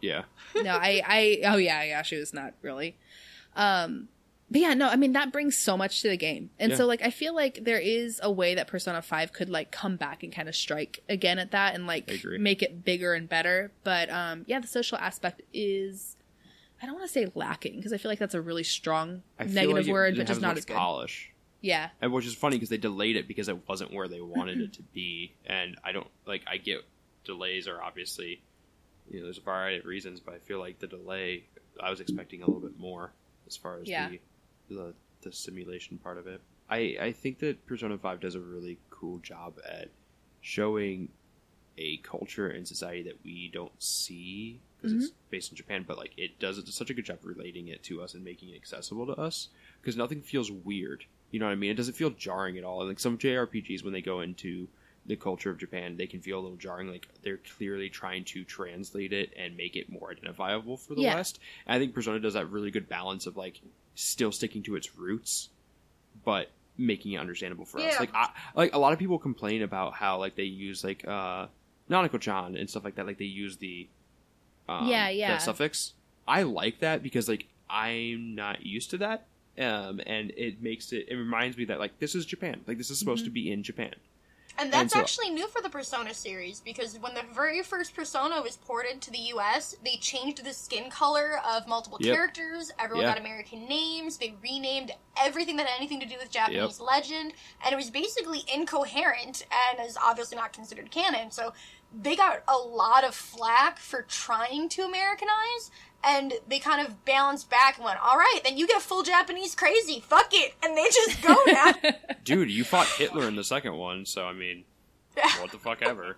Yeah. no, I, I, oh yeah, yeah, she was not really. Um, but yeah, no, I mean that brings so much to the game, and Yeah. so like I feel like there is a way that Persona Five could like come back and kind of strike again at that and like make it bigger and better. But um, yeah, the social aspect is. I don't want to say lacking because I feel like that's a really strong negative like it word, didn't but just not as good. polish. Yeah, and which is funny because they delayed it because it wasn't where they wanted it to be and i don't like i get delays are obviously you know there's a variety of reasons but i feel like the delay i was expecting a little bit more as far as Yeah. the, the the simulation part of it i i think that persona 5 does a really cool job at showing a culture and society that we don't see because it's based in Japan, but like it does such a good job relating it to us and making it accessible to us because nothing feels weird. You know what I mean? It doesn't feel jarring at all. Like some JRPGs, when they go into the culture of Japan, they can feel a little jarring. Like they're clearly trying to translate it and make it more identifiable for the Yeah. West. And I think Persona does that really good balance of like still sticking to its roots, but making it understandable for us. Like I, like a lot of people complain about how like they use like uh Nanako-chan and stuff like that. Like they use the um, Yeah, yeah. the suffix. I like that because like I'm not used to that. Um, and it makes it, it reminds me that, like, this is Japan. Like, this is supposed to be in Japan. And that's so- actually new for the Persona series because when the very first Persona was ported to the US, they changed the skin color of multiple Yep. characters. Everyone Yeah. got American names. They renamed everything that had anything to do with Japanese legend, and it was basically incoherent and is obviously not considered canon. So they got a lot of flack for trying to Americanize. And they kind of balanced back and went, all right, then you get full Japanese crazy. Fuck it. And they just go now. Dude, you fought Hitler in the second one, so I mean, what the fuck ever.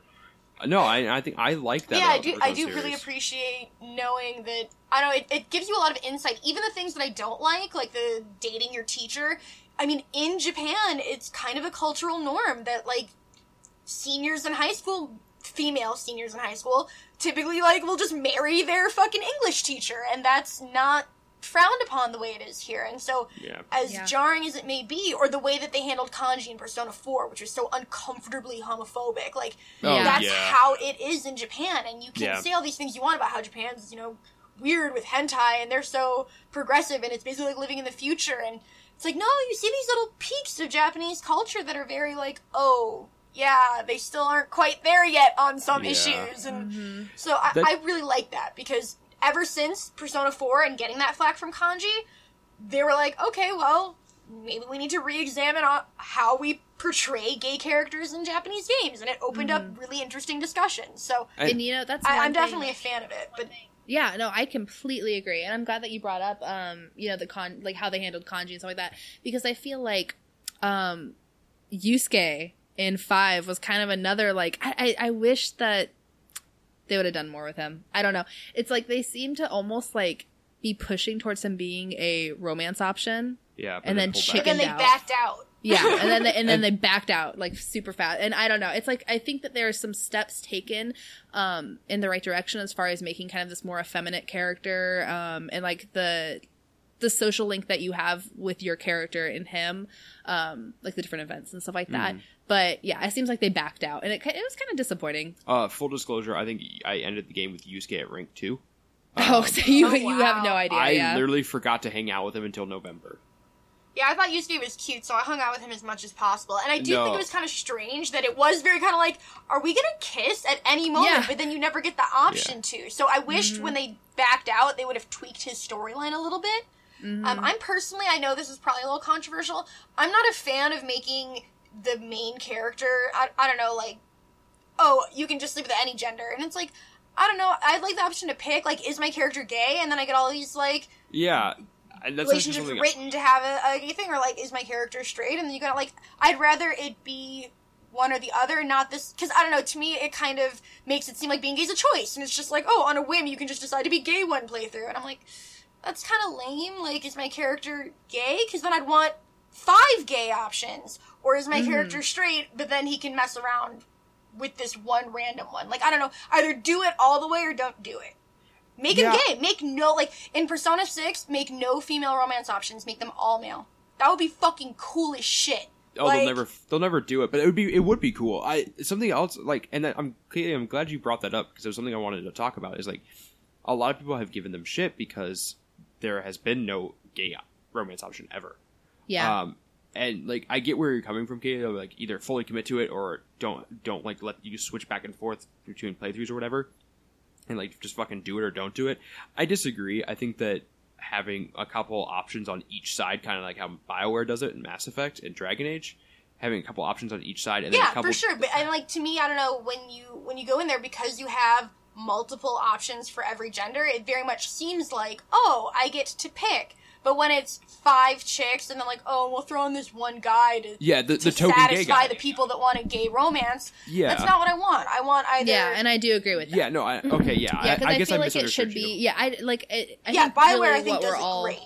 No, I, I think I like that. yeah, I do. I Persona do really appreciate knowing that. I don't know it, it gives you a lot of insight. Even the things that I don't like, like the dating your teacher. I mean, in Japan, it's kind of a cultural norm that like seniors in high school, female seniors in high school, typically like will just marry their fucking English teacher, and that's not frowned upon the way it is here. And so, Yeah. as Yeah. jarring as it may be, or the way that they handled Kanji in Persona 4, which was so uncomfortably homophobic, like Oh, that's yeah. how it is in Japan. And you can Yeah. say all these things you want about how Japan's, you know, weird with hentai and they're so progressive and it's basically like living in the future. And it's like, no, you see these little peaks of Japanese culture that are very like, oh, yeah, they still aren't quite there yet on some Yeah. issues. And so I, That- I really like that because ever since Persona 4 and getting that flack from Kanji, they were like, okay, well, maybe we need to re-examine uh, how we portray gay characters in Japanese games, and it opened up really interesting discussions. So And- and you know that's I, I'm thing- definitely a fan of it. But Yeah, no, I completely agree, and I'm glad that you brought up, um, you know, the con, like how they handled Kanji and stuff like that, because I feel like, um, Yusuke in five was kind of another like I, I, I wish that they would have done more with him. I don't know. It's like they seem to almost like be pushing towards him being a romance option. Yeah, And then pulled chicken- but then they out. backed out. Yeah, and then they, and then they backed out like super fast. And I don't know. It's like I think that there are some steps taken um in the right direction as far as making kind of this more effeminate character um and like the the social link that you have with your character and him um like the different events and stuff like that. But yeah, it seems like they backed out and it it was kind of disappointing. Uh, full disclosure, I think I ended the game with Yusuke at rank two. oh, so you Oh, you have no idea. I yeah. literally forgot to hang out with him until November. Yeah, I thought Yusuke was cute, so I hung out with him as much as possible. And I do No. think it was kind of strange that it was very kind of like, are we gonna kiss at any moment? Yeah. But then you never get the option to. So I wished Mm-hmm. when they backed out, they would have tweaked his storyline a little bit. Mm-hmm. Um, I'm personally, I know this is probably a little controversial. I'm not a fan of making the main character. I, I don't know, like, oh, you can just sleep with any gender, and it's like. I don't know. I'd like the option to pick, like, is my character gay? And then I get all these, like, Yeah, that's relationships written to have a, a gay thing, or like, is my character straight? And then you gotta like, I'd rather it be one or the other, not this. Because I don't know. To me, it kind of makes it seem like being gay is a choice, and it's just like, oh, on a whim, you can just decide to be gay one playthrough, and I'm like, that's kind of lame. Like, is my character gay? Because then I'd want five gay options, or is my character straight? But then he can mess around with this one random one. Like, I don't know. Either do it all the way or don't do it. Make him Yeah. gay. Make no like in Persona Six. Make no female romance options. Make them all male. That would be fucking cool as shit. Oh, Like- they'll never they'll never do it, but it would be it would be cool. I something else like, and that, I'm clearly I'm glad you brought that up because it was something I wanted to talk about. Is like a lot of people have given them shit because there has been no gay romance option ever. yeah. Um, and like I get where you're coming from, Kato. Like either fully commit to it or don't don't like let you switch back and forth between playthroughs or whatever, and like just fucking do it or don't do it. I disagree. I think that having a couple options on each side, kind of like how Bioware does it in Mass Effect and Dragon Age, having a couple options on each side and then a yeah, couple for sure. But and like to me, I don't know when you when you go in there because you have multiple options for every gender. It very much seems like oh, I get to pick. But when it's five chicks and then like oh, we'll throw in this one guy to Yeah, the, to the token gay satisfy guy. the people that want a gay romance. Yeah. that's not what I want. I want either. yeah, and I do agree with that. yeah, no, I, okay, yeah, Yeah, I, because I I, guess feel I like it should be. you. Yeah, I like. It, I yeah, think Bioware really I think does it all, great.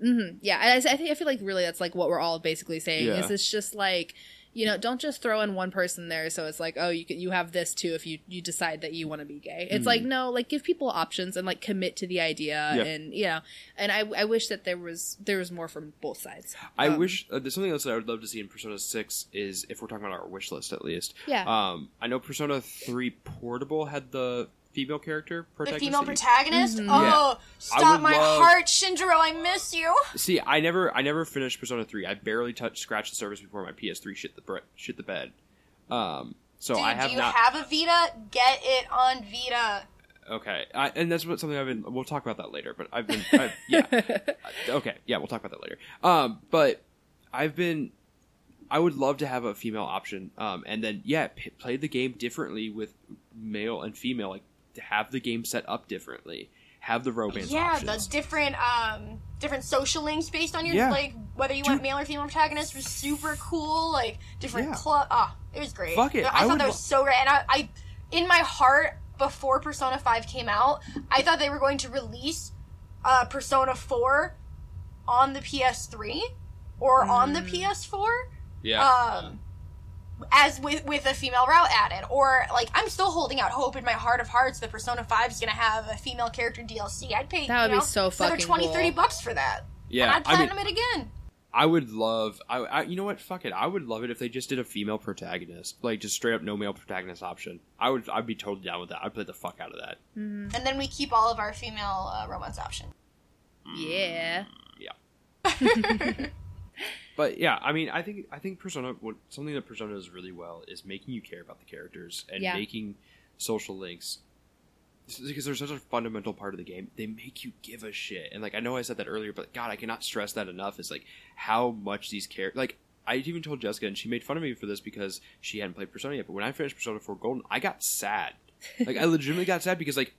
hmm Yeah, I, I think I feel like really that's like what we're all basically saying Yeah. is it's just like you know don't just throw in one person there so it's like oh you can, you have this too if you you decide that you want to be gay. It's like no like give people options and like commit to the idea Yep. and you know and I I wish that there was there was more from both sides. I Um, wish uh, there's something else that I would love to see in Persona Six is if we're talking about our wish list at least. Yeah. Um, I know Persona Three Portable had the female character The female that you- protagonist. Mhm. Oh, I stop my love- heart, Shinjiro! I miss you. See, I never, I never finished Persona Three. I barely touched, scratched the surface before my PS3 shit the bre- shit the bed. Um, so Dude, I have do you not. have a Vita? Get it on Vita. okay, I, and that's what something I've been. We'll talk about that later. But I've been, I've, yeah, okay, yeah, we'll talk about that later. Um, but I've been. I would love to have a female option. Um, and then yeah, p- play the game differently with male and female. Like to have the game set up differently. Have the romance yeah, options. the different um different social links based on your Yeah. like whether you Dude. want male or female protagonist was super cool. Like different Yeah. club. Ah, it was great. Fuck it, I, I thought that lo- was so great, and I, I in my heart before Persona Five came out, I thought they were going to release uh, Persona Four on the PS3 or on the Mm. PS4. yeah. um as with with a female route added or like i'm still holding out hope in my heart of hearts that persona 5 is gonna have a female character dlc i'd pay That would you be know, so another fucking 20 30 cool. bucks for that yeah. and i'd I mean, it again I would love. I, I, you know what? Fuck it. I would love it if they just did a female protagonist, like just straight up no male protagonist option. I would. I'd be totally down with that. I'd play the fuck out of that. Mhm. and then we keep all of our female uh, romance option Yeah. Yeah. But yeah, I mean, I think I think Persona. What something that Persona does really well is making you care about the characters and Yeah. making social links. Because they're such a fundamental part of the game, they make you give a shit. And like I know I said that earlier, but God, I cannot stress that enough. Is like how much these characters. Like I even told Jessica, and she made fun of me for this because she hadn't played Persona yet. But when I finished Persona Four Golden, I got sad. Like I legitimately got sad because like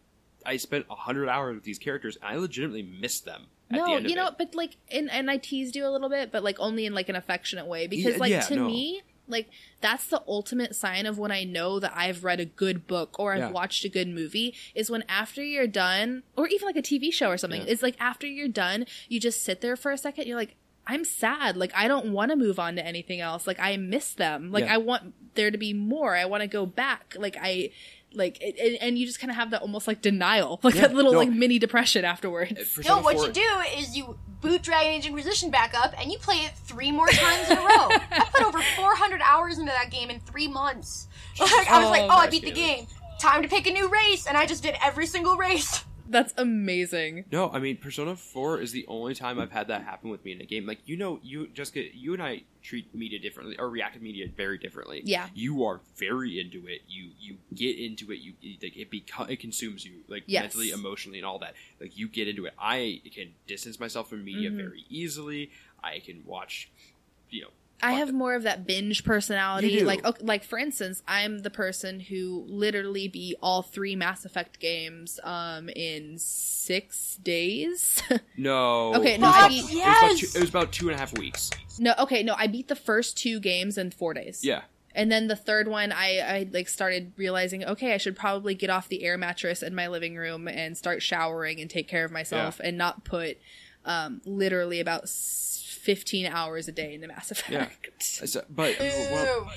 I spent hundred hours with these characters, and I legitimately missed them. No, you know, it. but like, and and I teased you a little bit, but like only in like an affectionate way because Yeah, like yeah, to no. me, like that's the ultimate sign of when I know that I've read a good book or I've Yeah. watched a good movie is when after you're done, or even like a TV show or something, it's like after you're done, you just sit there for a second, you're like. I'm sad. Like I don't want to move on to anything else. Like I miss them. Like. I want there to be more. I want to go back. Like I like it, it- and you just kind of have that almost like denial, like Yeah, that little no. like mini depression afterwards. No what 4 you do is you boot dragon age inquisition back up and you play it three more times in a row. I put over 400 hours into that game in three months. Like i was like Oh, oh i beat the game. Time to pick a new race. And i just did every single race That's amazing. No, I mean Persona Four is the only time I've had that happen with me in a game. Like you know, you Jessica, you and I treat media differently or react to media very differently. Yeah. you are very into it. You you get into it. You like it beco- it consumes you like Yes. mentally, emotionally, and all that. Like you get into it. I can distance myself from media Mhm. very easily. I can watch, you know. I have more of that binge personality. You do. Like, okay, like for instance, I'm the person who literally beat all three Mass Effect games um in six days. no. Okay, it no, was I about- beat- it was Yes! two- it was about two and a half weeks. no, okay, no, I beat the first two games in four days. Yeah. And then the third one, I, I like started realizing, okay, I should probably get off the air mattress in my living room and start showering and take care of myself and not put um, literally about s- 15 hours a day into Mass Effect. So- but well,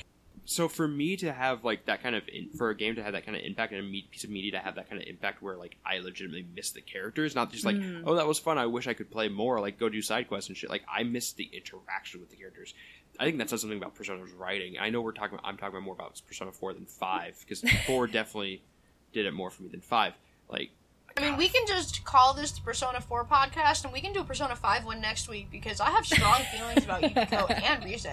so for me to have like that kind of in, for a game to have that kind of impact and a me- piece of media to have that kind of impact where like I legitimately miss the characters, not just like Mm. oh that was fun, I wish I could play more, like go do side quests and shit. Like I miss the interaction with the characters. I think that says something about Persona's writing. I know we're talking. About, I'm talking about more about Persona Four than Five because Four definitely did it more for me than Five. Like I mean, we can just call this the Persona 4 podcast, and we can do a Persona 5 one next week because I have strong feelings about Yukiko and Rise.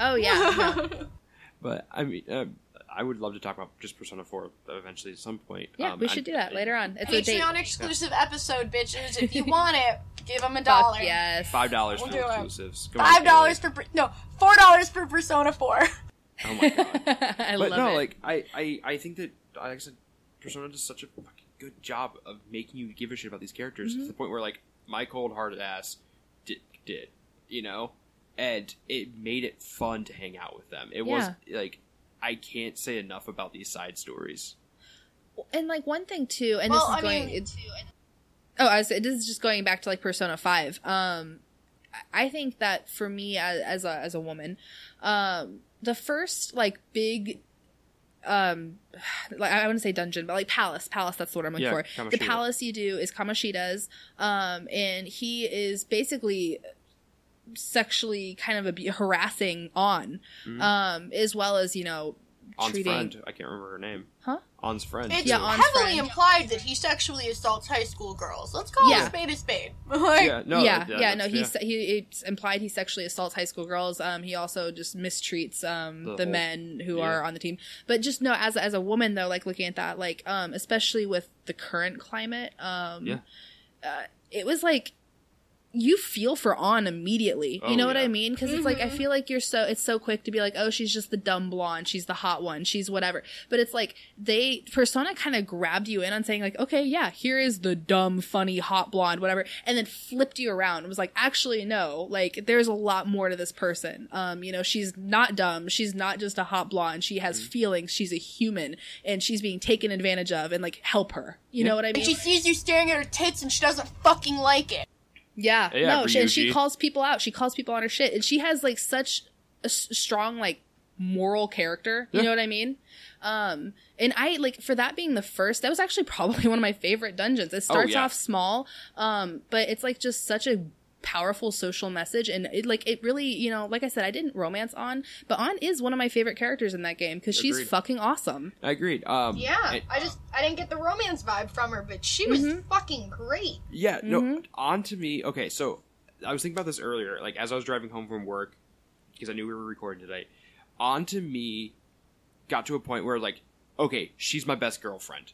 Oh, yeah. no. But I mean, um, I would love to talk about just Persona Four eventually at some point. Yeah, Um, we I- should do that later on. It's a date. Patreon exclusive episode, bitches. If you want it, give them a Fuck dollar. yes. Five dollars We'll for do it. exclusives. Come Five dollars for no, four dollars for Persona 4. Oh my god. I but love no, it. like I, I, I think that like I said, Persona does such a fucking good job of making you give a shit about these characters Mm-hmm. to the point where like my cold hearted ass did, did, you know, and it made it fun to hang out with them. It was like I can't say enough about these side stories. and like one thing too, and well, this is I going. mean, it's, oh, I was, this is just going back to like Persona Five. Um, I- I think that for me as, as a as a woman, um, the first like big. Um, like I want to say dungeon, but like palace, palace. That's what I'm looking Yeah, for. The palace you do is Kamoshida's, um, and he is basically sexually kind of abu- harassing Ann, Mhm. um, as well as you know Ann's treating. friend. I can't remember her name. Huh? Ann's friend. It's Yeah, too. heavily friend. implied that he sexually assaults high school girls. Let's call Yeah. a spade a spade. Like, yeah, no, yeah, that- yeah, no. that's- He se- he it's implied he sexually assaults high school girls. Um, he also just mistreats um The the, whole- men who yeah. are on the team. But just no, as as a woman though, like looking at that, like um, especially with the current climate, um, Yeah. uh, it was like you feel for Ann immediately. Oh, you know what. I mean? Because it's like I feel like you're so it's so quick to be like, oh, she's just the dumb blonde, she's the hot one, she's whatever. But it's like they Persona kind of grabbed you in on saying like, okay, yeah, here is the dumb, funny, hot blonde, whatever, and then flipped you around and was like, actually, no, like there's a lot more to this person. Um, you know, she's not dumb, she's not just a hot blonde, she has feelings, she's a human, and she's being taken advantage of, and like help her. You know what I mean? And she sees you staring at her tits and she doesn't fucking like it. Yeah, Yeah, no, she, and she calls people out. She calls people on her shit, and she has like such a s- strong like moral character. You Yeah. know what I mean? Um, and I like for that being the first, that was actually probably one of my favorite dungeons. It starts Oh, yeah. off small, um, but it's like just such a powerful social message and it like it really you know like i said i didn't romance Ann but Ann is one of my favorite characters in that game because she's fucking awesome I agreed. Um, Yeah, it- I just I didn't get the romance vibe from her, but she was fucking great. Yeah, no, Mm-hmm. Ann to me. Okay, so I was thinking about this earlier, like as I was driving home from work, because I knew we were recording today. Ann to me got to a point where, like, okay, she's my best girlfriend.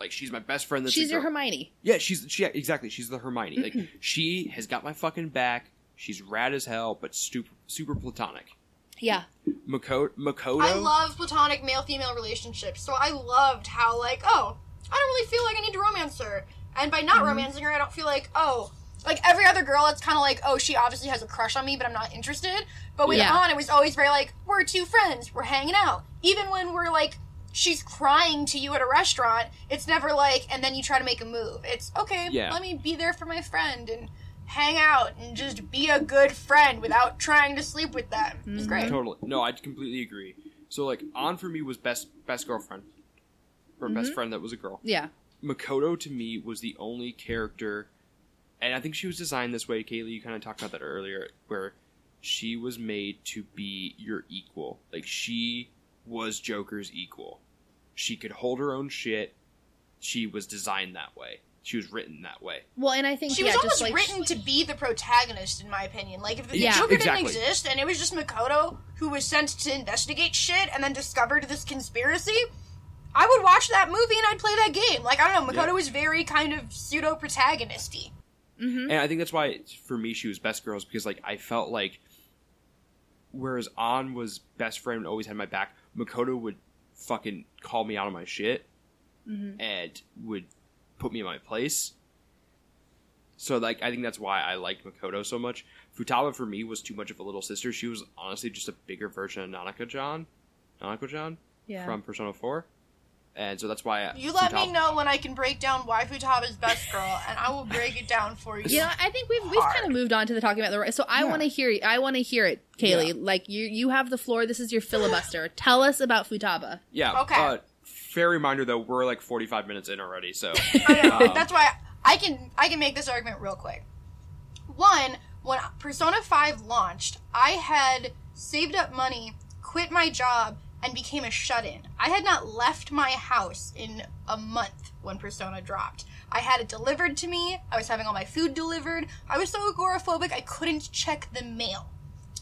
Like, she's my best friend. That's she's your hermione Yeah, she's she yeah, exactly. She's the Hermione. Like, mm-hmm. she has got my fucking back. She's rad as hell, but super super platonic. yeah Makoto, Makoto. I love platonic male female relationships, so I loved how like oh I don't really feel like I need to romance her, and by not mm-hmm. romancing her, I don't feel like oh like every other girl, it's kind of like oh she obviously has a crush on me, but I'm not interested. But with Yeah. Ann, it was always very like we're two friends, we're hanging out, even when we're like. She's crying to you at a restaurant. It's never like, and then you try to make a move. It's okay. Yeah. Let me be there for my friend and hang out and just be a good friend without trying to sleep with them. It's mm-hmm. great. Totally. No, I completely agree. So like Ann for me was best best girlfriend. Or best mm-hmm. friend that was a girl. yeah Makoto to me was the only character and I think she was designed this way, Kaylee, you kinda talked about that earlier, where she was made to be your equal. Like she was Joker's equal. She could hold her own shit. She was designed that way. She was written that way. well and i think She yeah was almost just like written to be the protagonist, in my opinion. Like, if the Yeah. Joker Exactly. didn't exist and it was just Makoto who was sent to investigate shit and then discovered this conspiracy, I would watch that movie and I'd play that game. Like, I don't know, Makoto Yeah. was very kind of pseudo protagonisty. Mm-hmm. And I think that's why for me she was best girls because like I felt like whereas Ann was best friend and always had my back, Makoto would fucking call me out on my shit Mm-hmm. and would put me in my place. So like I think that's why I liked Makoto so much. Futaba for me was too much of a little sister. She was honestly just a bigger version of Nanako-chan. Nanako John Yeah. from Persona 4. And so that's why I, You let me know when I can break down why Futaba's best girl, and I will break it down for you. You know, I think we've we've kind of moved on to the talking about the so I Yeah. want to hear I want to hear it, Kaylee. Yeah. Like you you have the floor. This is your filibuster. Tell us about Futaba. Yeah. Okay. Uh, fair reminder though, we're like 45 minutes in already, so I. Um, That's why I can I can make this argument real quick. One, when Persona 5 launched, I had saved up money, quit my job, and became a shut-in. I had not left my house in a month when Persona dropped. I had it delivered to me. I was having all my food delivered. I was so agoraphobic I couldn't check the mail.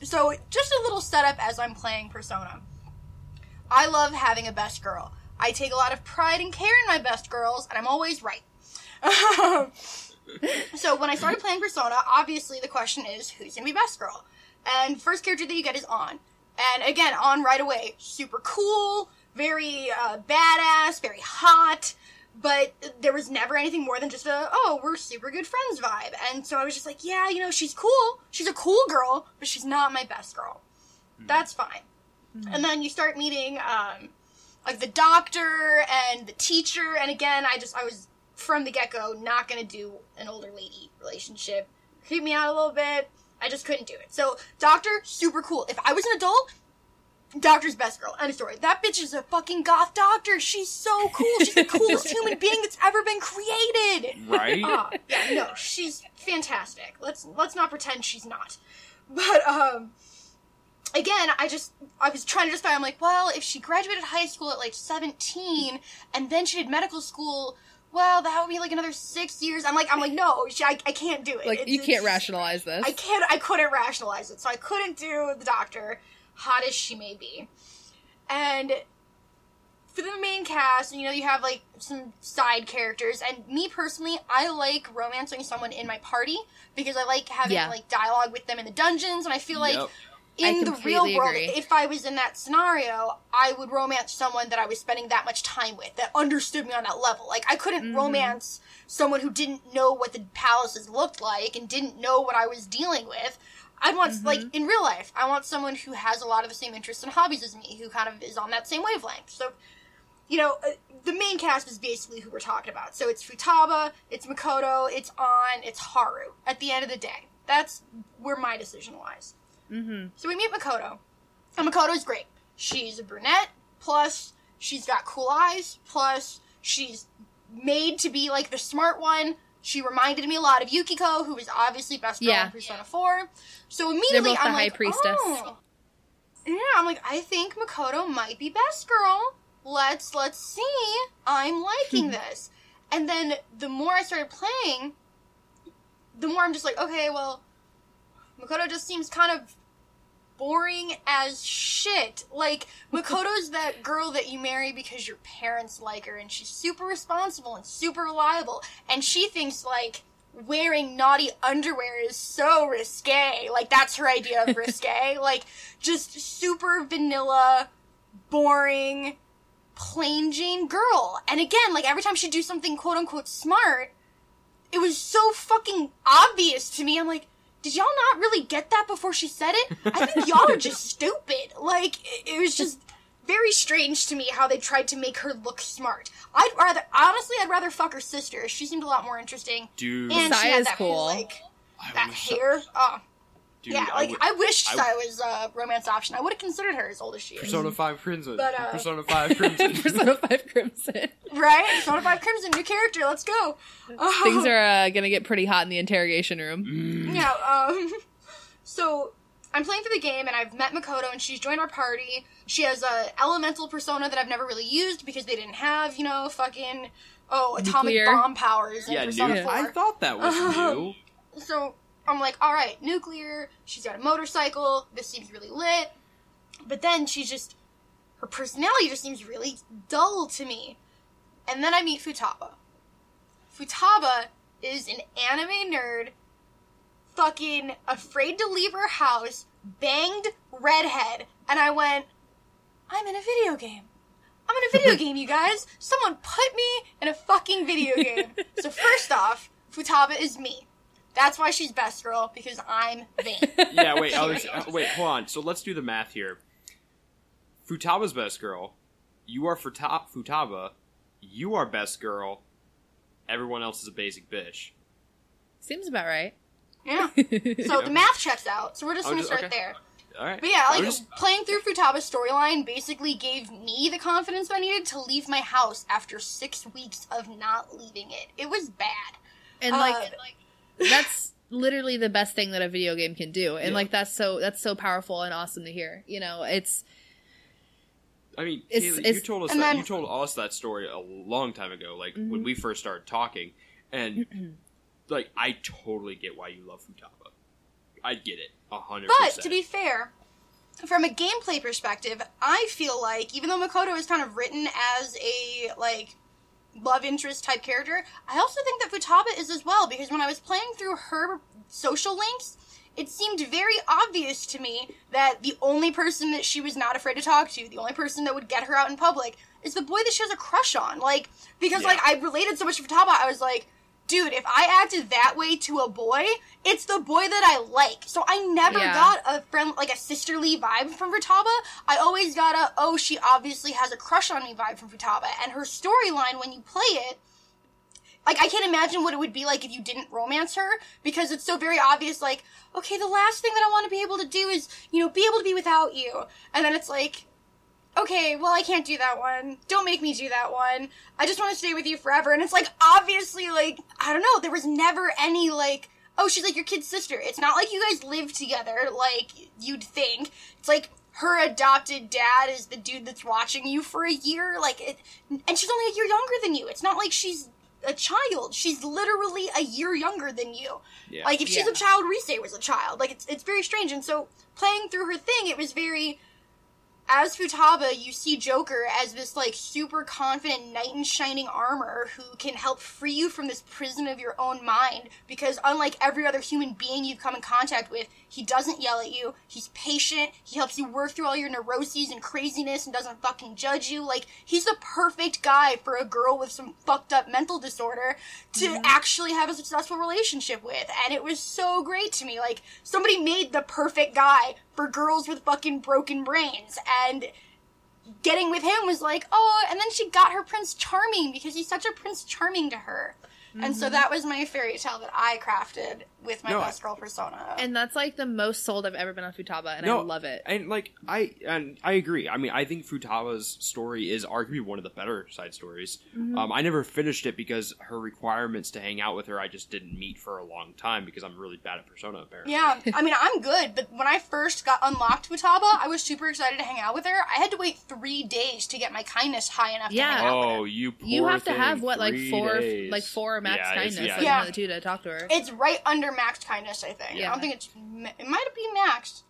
So, just a little setup as I'm playing Persona. I love having a best girl. I take a lot of pride and care in my best girls, and I'm always right. so when I started playing Persona, obviously the question is who's gonna be best girl? And first character that you get is Ann. And again, Ann right away, super cool, very uh, badass, very hot. But there was never anything more than just a oh we're super good friends vibe. And so I was just like yeah you know she's cool, she's a cool girl, but she's not my best girl. That's fine. And then you start meeting um, like the doctor and the teacher and again i just i was from the get-go not gonna do an older lady relationship creep me out a little bit i just couldn't do it so doctor super cool if i was an adult doctor's best girl end of story that bitch is a fucking goth doctor she's so cool she's the coolest human being that's ever been created right? Ah, yeah, no, she's fantastic. Let's let's not pretend she's not. But um again, I just I was trying to justify. I'm like, well, if she graduated high school at like 17 and then she did medical school, well, that would be like another six years. I'm like, I'm like, no, I, I can't do it. Like It's- you can't it's- rationalize this. I can't. I couldn't rationalize it, so I couldn't do the doctor, hot as she may be. And for the main cast, you know, you have like some side characters, and me personally, I like romancing someone in my party because I like having Yeah. like dialogue with them in the dungeons, and I feel like Yep. In the real world, agree. if I was in that scenario, I would romance someone that I was spending that much time with, that understood me on that level. Like, I couldn't Mm-hmm. romance someone who didn't know what the palaces looked like and didn't know what I was dealing with. I'd want, Mm-hmm. like, in real life, I want someone who has a lot of the same interests and hobbies as me, who kind of is on that same wavelength. So, you know, uh, the main cast is basically who we're talking about. So it's Futaba, it's Makoto, it's Ann, it's Haru. At the end of the day, that's where my decision lies. Mm-hmm. So we meet Makoto. And Makoto's great. She's a brunette, plus she's got cool eyes, plus she's made to be like the smart one. She reminded me a lot of Yukiko, who was obviously best girl Yeah. in Persona 4. So immediately I'm like, priestess. oh. Yeah, I'm like, I think Makoto might be best girl. Let's let's see. I'm liking this. And then the more I started playing, the more I'm just like, okay, well, Makoto just seems kind of boring as shit. Like, Makoto's that girl that you marry because your parents like her and she's super responsible and super reliable. And she thinks, like, wearing naughty underwear is so risque. Like, that's her idea of risque. like, just super vanilla, boring, plain Jane girl. And again, like, every time she'd do something quote unquote smart, it was so fucking obvious to me. I'm like, did y'all not really get that before she said it? I think y'all are just stupid. Like, it, it was just very strange to me how they tried to make her look smart. I'd rather, honestly, I'd rather fuck her sister. She seemed a lot more interesting. Dude, And she Sae's had that cool. whole, like, I that wish so- hair. Oh, dude, yeah, I like, would- I wish I- Sae was a romance option. I would have considered her as old as she is. Persona Five Crimson. But, uh, Persona Five Crimson. Persona Five Crimson. Right? Persona 5 Crimson, new character, let's go. Oh. Things are uh, gonna get pretty hot in the interrogation room. Mm. Yeah, um, so I'm playing through the game and I've met Makoto and she's joined our party. She has a elemental persona that I've never really used because they didn't have, you know, fucking oh atomic Nuclear. bomb powers in yeah, Persona new. 4. I thought that was new. So I'm like, all right, nuclear. She's got a motorcycle. This seems really lit. But then she's just her personality just seems really dull to me. And then I meet Futaba. Futaba is an anime nerd, fucking afraid to leave her house, banged redhead, and I went, I'm in a video game. I'm in a video game, you guys. Someone put me in a fucking video game. so first off, Futaba is me. That's why she's best girl because I'm vain. Yeah, wait, I was, uh, wait, hold on. So let's do the math here. Futaba's best girl. You are Futa- Futaba. You are best girl. Everyone else is a basic bitch. Seems about right. Yeah. So the math checks out. So we're just gonna just- start okay. there. All right. But yeah, I like just- playing through Futaba's storyline basically gave me the confidence I needed to leave my house after six weeks of not leaving it. It was bad. And Uh, like that's literally the best thing that a video game can do. And Yeah. like that's so that's so powerful and awesome to hear. You know, it's I mean, It's- Kaylee, it's- you told us that then- you told us that story a long time ago, like Mm-hmm. when we first started talking, and like I totally get why you love Futaba. I get it a hundred But to be fair, from a gameplay perspective, I feel like even though Makoto is kind of written as a like love interest type character, I also think that Futaba is as well because when I was playing through her social links, it seemed very obvious to me that the only person that she was not afraid to talk to, the only person that would get her out in public, is the boy that she has a crush on. Like because Yeah. like I related so much to Futaba, I was like, dude, if I acted that way to a boy, it's the boy that I like. So I never Yeah. got a friend like a sisterly vibe from Futaba. I always got a oh she obviously has a crush on me vibe from Futaba, and her storyline when you play it. Like I can't imagine what it would be like if you didn't romance her because it's so very obvious. Like, okay, the last thing that I want to be able to do is, you know, be able to be without you, and then it's like, okay, well, I can't do that one. Don't make me do that one. I just want to stay with you forever. And it's like, obviously, like, I don't know, there was never any, like, oh, she's like your kid's sister. It's not like you guys live together like you'd think. It's like her adopted dad is the dude that's watching you for a year. Like, it, and she's only a year younger than you. It's not like she's a child. She's literally a year younger than you. Yeah. Like, if she's Yeah. a child, Rise was a child. Like, it's it's very strange. And so playing through her thing, it was very as Futaba, you see Joker as this like super confident knight in shining armor who can help free you from this prison of your own mind. Because unlike every other human being you've come in contact with, he doesn't yell at you. He's patient. He helps you work through all your neuroses and craziness and doesn't fucking judge you. Like he's the perfect guy for a girl with some fucked up mental disorder to mm-hmm. actually have a successful relationship with. And it was so great to me. Like somebody made the perfect guy for girls with fucking broken brains and getting with him was like, oh, and then she got her Prince Charming because he's such a Prince Charming to her. And so mm-hmm. that was my fairy tale that I crafted with my No, best girl persona. And that's like the most sold I've ever been on Futaba, and I love it. And like I and I agree. I mean, I think Futaba's story is arguably one of the better side stories. Mm-hmm. Um, I never finished it because her requirements to hang out with her I just didn't meet for a long time because I'm really bad at Persona apparently. yeah, I mean, I'm good, but when I first got unlocked Futaba, I was super excited to hang out with her. I had to wait three days to get my kindness high enough Yeah. to hang out with her. Oh, you poor You have to have what, like four, days. like four max Yeah, kindness, yeah. like Yeah. one of the two to talk to her. It's right under max kindness, I think. Yeah. I don't think it's. It might be maxed.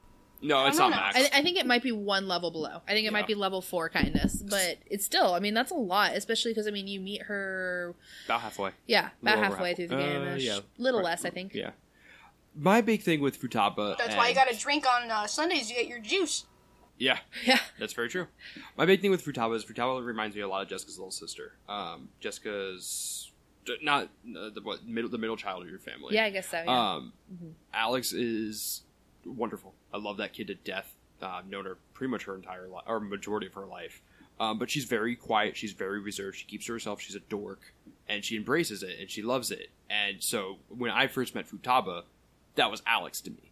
No, it's don't know. max. I, I think it might be one level below. I think it Yeah. might be level four kindness, but it's still. I mean, that's a lot, especially because I mean, you meet her, About halfway. yeah, about Little halfway half- through the uh, game. yeah. little Right. less, I think. Yeah. My big thing with Futaba. That's why you gotta drink on uh, Sundays You get your juice. Yeah, Yeah. That's very true. My big thing with Futaba is Futaba reminds me a lot of Jessica's little sister. Um, Jessica's not uh, the what middle the middle child of your family. Yeah, I guess so. Yeah. Um, Alex is wonderful. I love that kid to death. Uh, I've known her pretty much her entire life, or majority of her life. Um, but she's very quiet. She's very reserved. She keeps to herself. She's a dork, and she embraces it and she loves it. And so when I first met Futaba, that was Alex to me,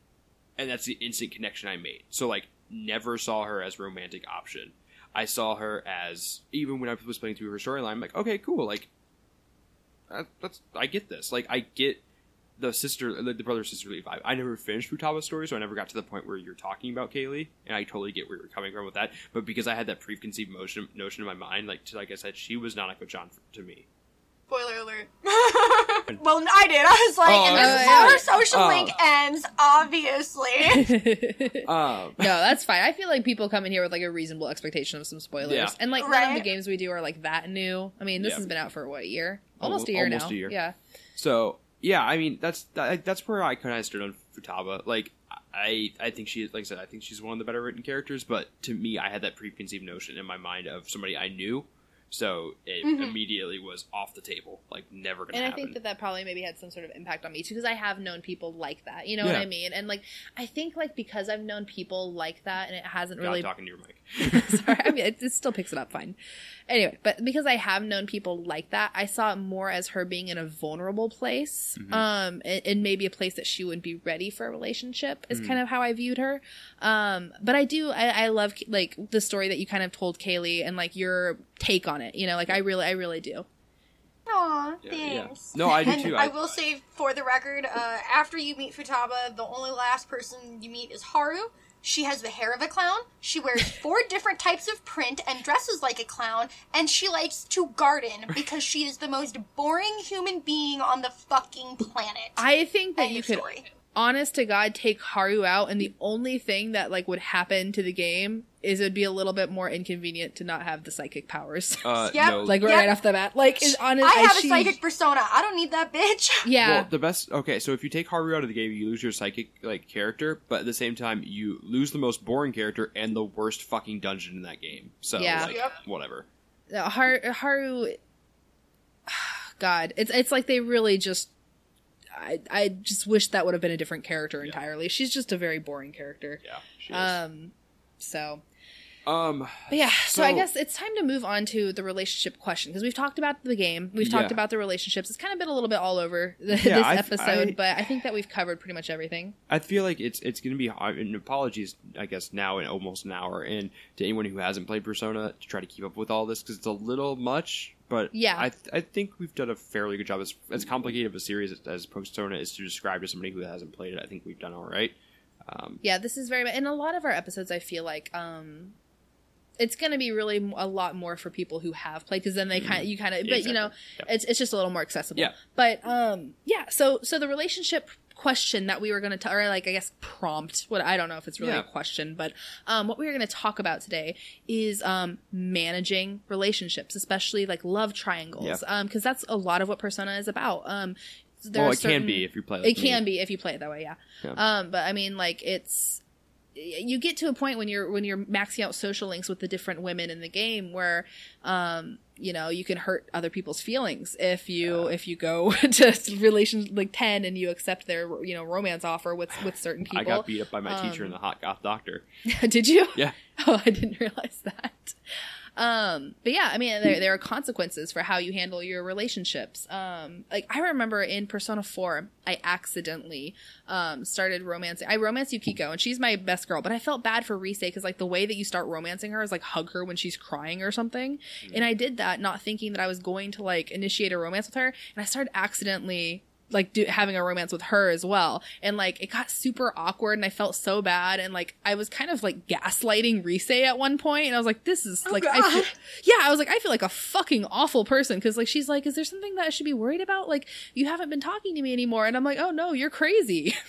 and that's the instant connection I made. So like, never saw her as romantic option. I saw her as even when I was playing through her storyline. I'm like, okay, cool. Like, that, that's I get this. Like, I get the sister, the, the brother sisterly vibe. I never finished Futaba's story, so I never got to the point where you're talking about Kaylee, and I totally get where you're coming from with that. But because I had that preconceived motion, notion in my mind, like like I said, she was not a Chan to me. Spoiler alert. well, I did. I was like, Oh, and this is how our social Oh. link ends, obviously. Um, no, that's fine. I feel like people come in here with like a reasonable expectation of some spoilers, Yeah. and like none of the games we do are like that new. I mean, this Yeah. has been out for what a year, almost a year almost now. a year. Yeah, So yeah, I mean that's that, that's where I kind of stood on Futaba. Like I I think she like I said I think she's one of the better written characters, but to me I had that preconceived notion in my mind of somebody I knew, so it Mhm. immediately was off the table. Like never gonna and I happen. think that that probably maybe had some sort of impact on me too, because I have known people like that. You know what I mean? And like, I think like because I've known people like that, and it hasn't God, really talking to your mic. Sorry, I mean, it, it still picks it up fine. Anyway, but because I have known people like that, I saw it more as her being in a vulnerable place, Mhm. um, and, and maybe a place that she wouldn't be ready for a relationship. Is Mhm. kind of how I viewed her. Um, but I do, I, I love like the story that you kind of told Kaylee and like your take on it. You know, like I really, I really do. Aw, Yeah, yeah. thanks. No, I do too. I, I- will say, for the record, uh, after you meet Futaba, the only last person you meet is Haru. She has the hair of a clown. She wears four different types of print and dresses like a clown. And she likes to garden because she is the most boring human being on the fucking planet. I think that End you could story. Honest to God, take Haru out, and the only thing that like would happen to the game is it would be a little bit more inconvenient to not have the psychic powers. Uh, Yep. no, like Yep. right off the bat, like is honest. I have as a she- psychic persona. I don't need that bitch. Yeah, Well, the best. Okay, so if you take Haru out of the game, you lose your psychic like character, but at the same time, you lose the most boring character and the worst fucking dungeon in that game. So, Yeah. like, Yep. whatever. Uh, Har- Haru. God, it's it's like they really just. I I just wish that would have been a different character entirely. She's just a very boring character. Yeah. She is. Um, so Um, But yeah, so, I guess it's time to move on to the relationship question because we've talked about the game, we've talked Yeah. about the relationships. It's kind of been a little bit all over the, Yeah, this I've- episode, I- but I think that we've covered pretty much everything. I feel like it's it's going to be hard. And apologies, I guess now in almost an hour, and to anyone who hasn't played Persona to try to keep up with all this because it's a little much. But Yeah. I I think we've done a fairly good job. As as complicated of a series as, as Persona is to describe to somebody who hasn't played it, I think we've done all right. Um, Yeah, this is very in a lot of our episodes. I feel like um, it's going to be really a lot more for people who have played because then they kind of you kind of, Mm-hmm. Yeah, but you know, exactly. It's it's just a little more accessible. Yeah. But um, yeah. So so the relationship question that we were going to, or like I guess prompt. What I don't know if it's really Yeah. a question, but um, what we were going to talk about today is um managing relationships, especially like love triangles, Yeah. um, because that's a lot of what Persona is about. Um, there well, it can be if you play. Like it me. can be if you play it that way, yeah. Yeah. Um, but I mean, like it's you get to a point when you're when you're maxing out social links with the different women in the game where um you know you can hurt other people's feelings if you if you go to relation like 10 and you accept their you know romance offer with with certain people I got beat up by my teacher Um, and the hot goth doctor. did you Yeah. oh i didn't realize that um but yeah i mean there, there are consequences for how you handle your relationships. Um like i remember in persona 4 i accidentally um started romancing. I romanced yukiko and she's my best girl but i felt bad for rise because like the way that you start romancing her is like hug her when she's crying or something. And i did that not thinking that i was going to like initiate a romance with her and i started accidentally like do, having a romance with her as well. And like it got super awkward and i felt so bad. And like i was kind of like gaslighting Rise at one point. And i was like this is like I feel, yeah i was like i feel like a fucking awful person. Because like she's like is there something that i should be worried about? Like you haven't been talking to me anymore. And i'm like oh no you're crazy.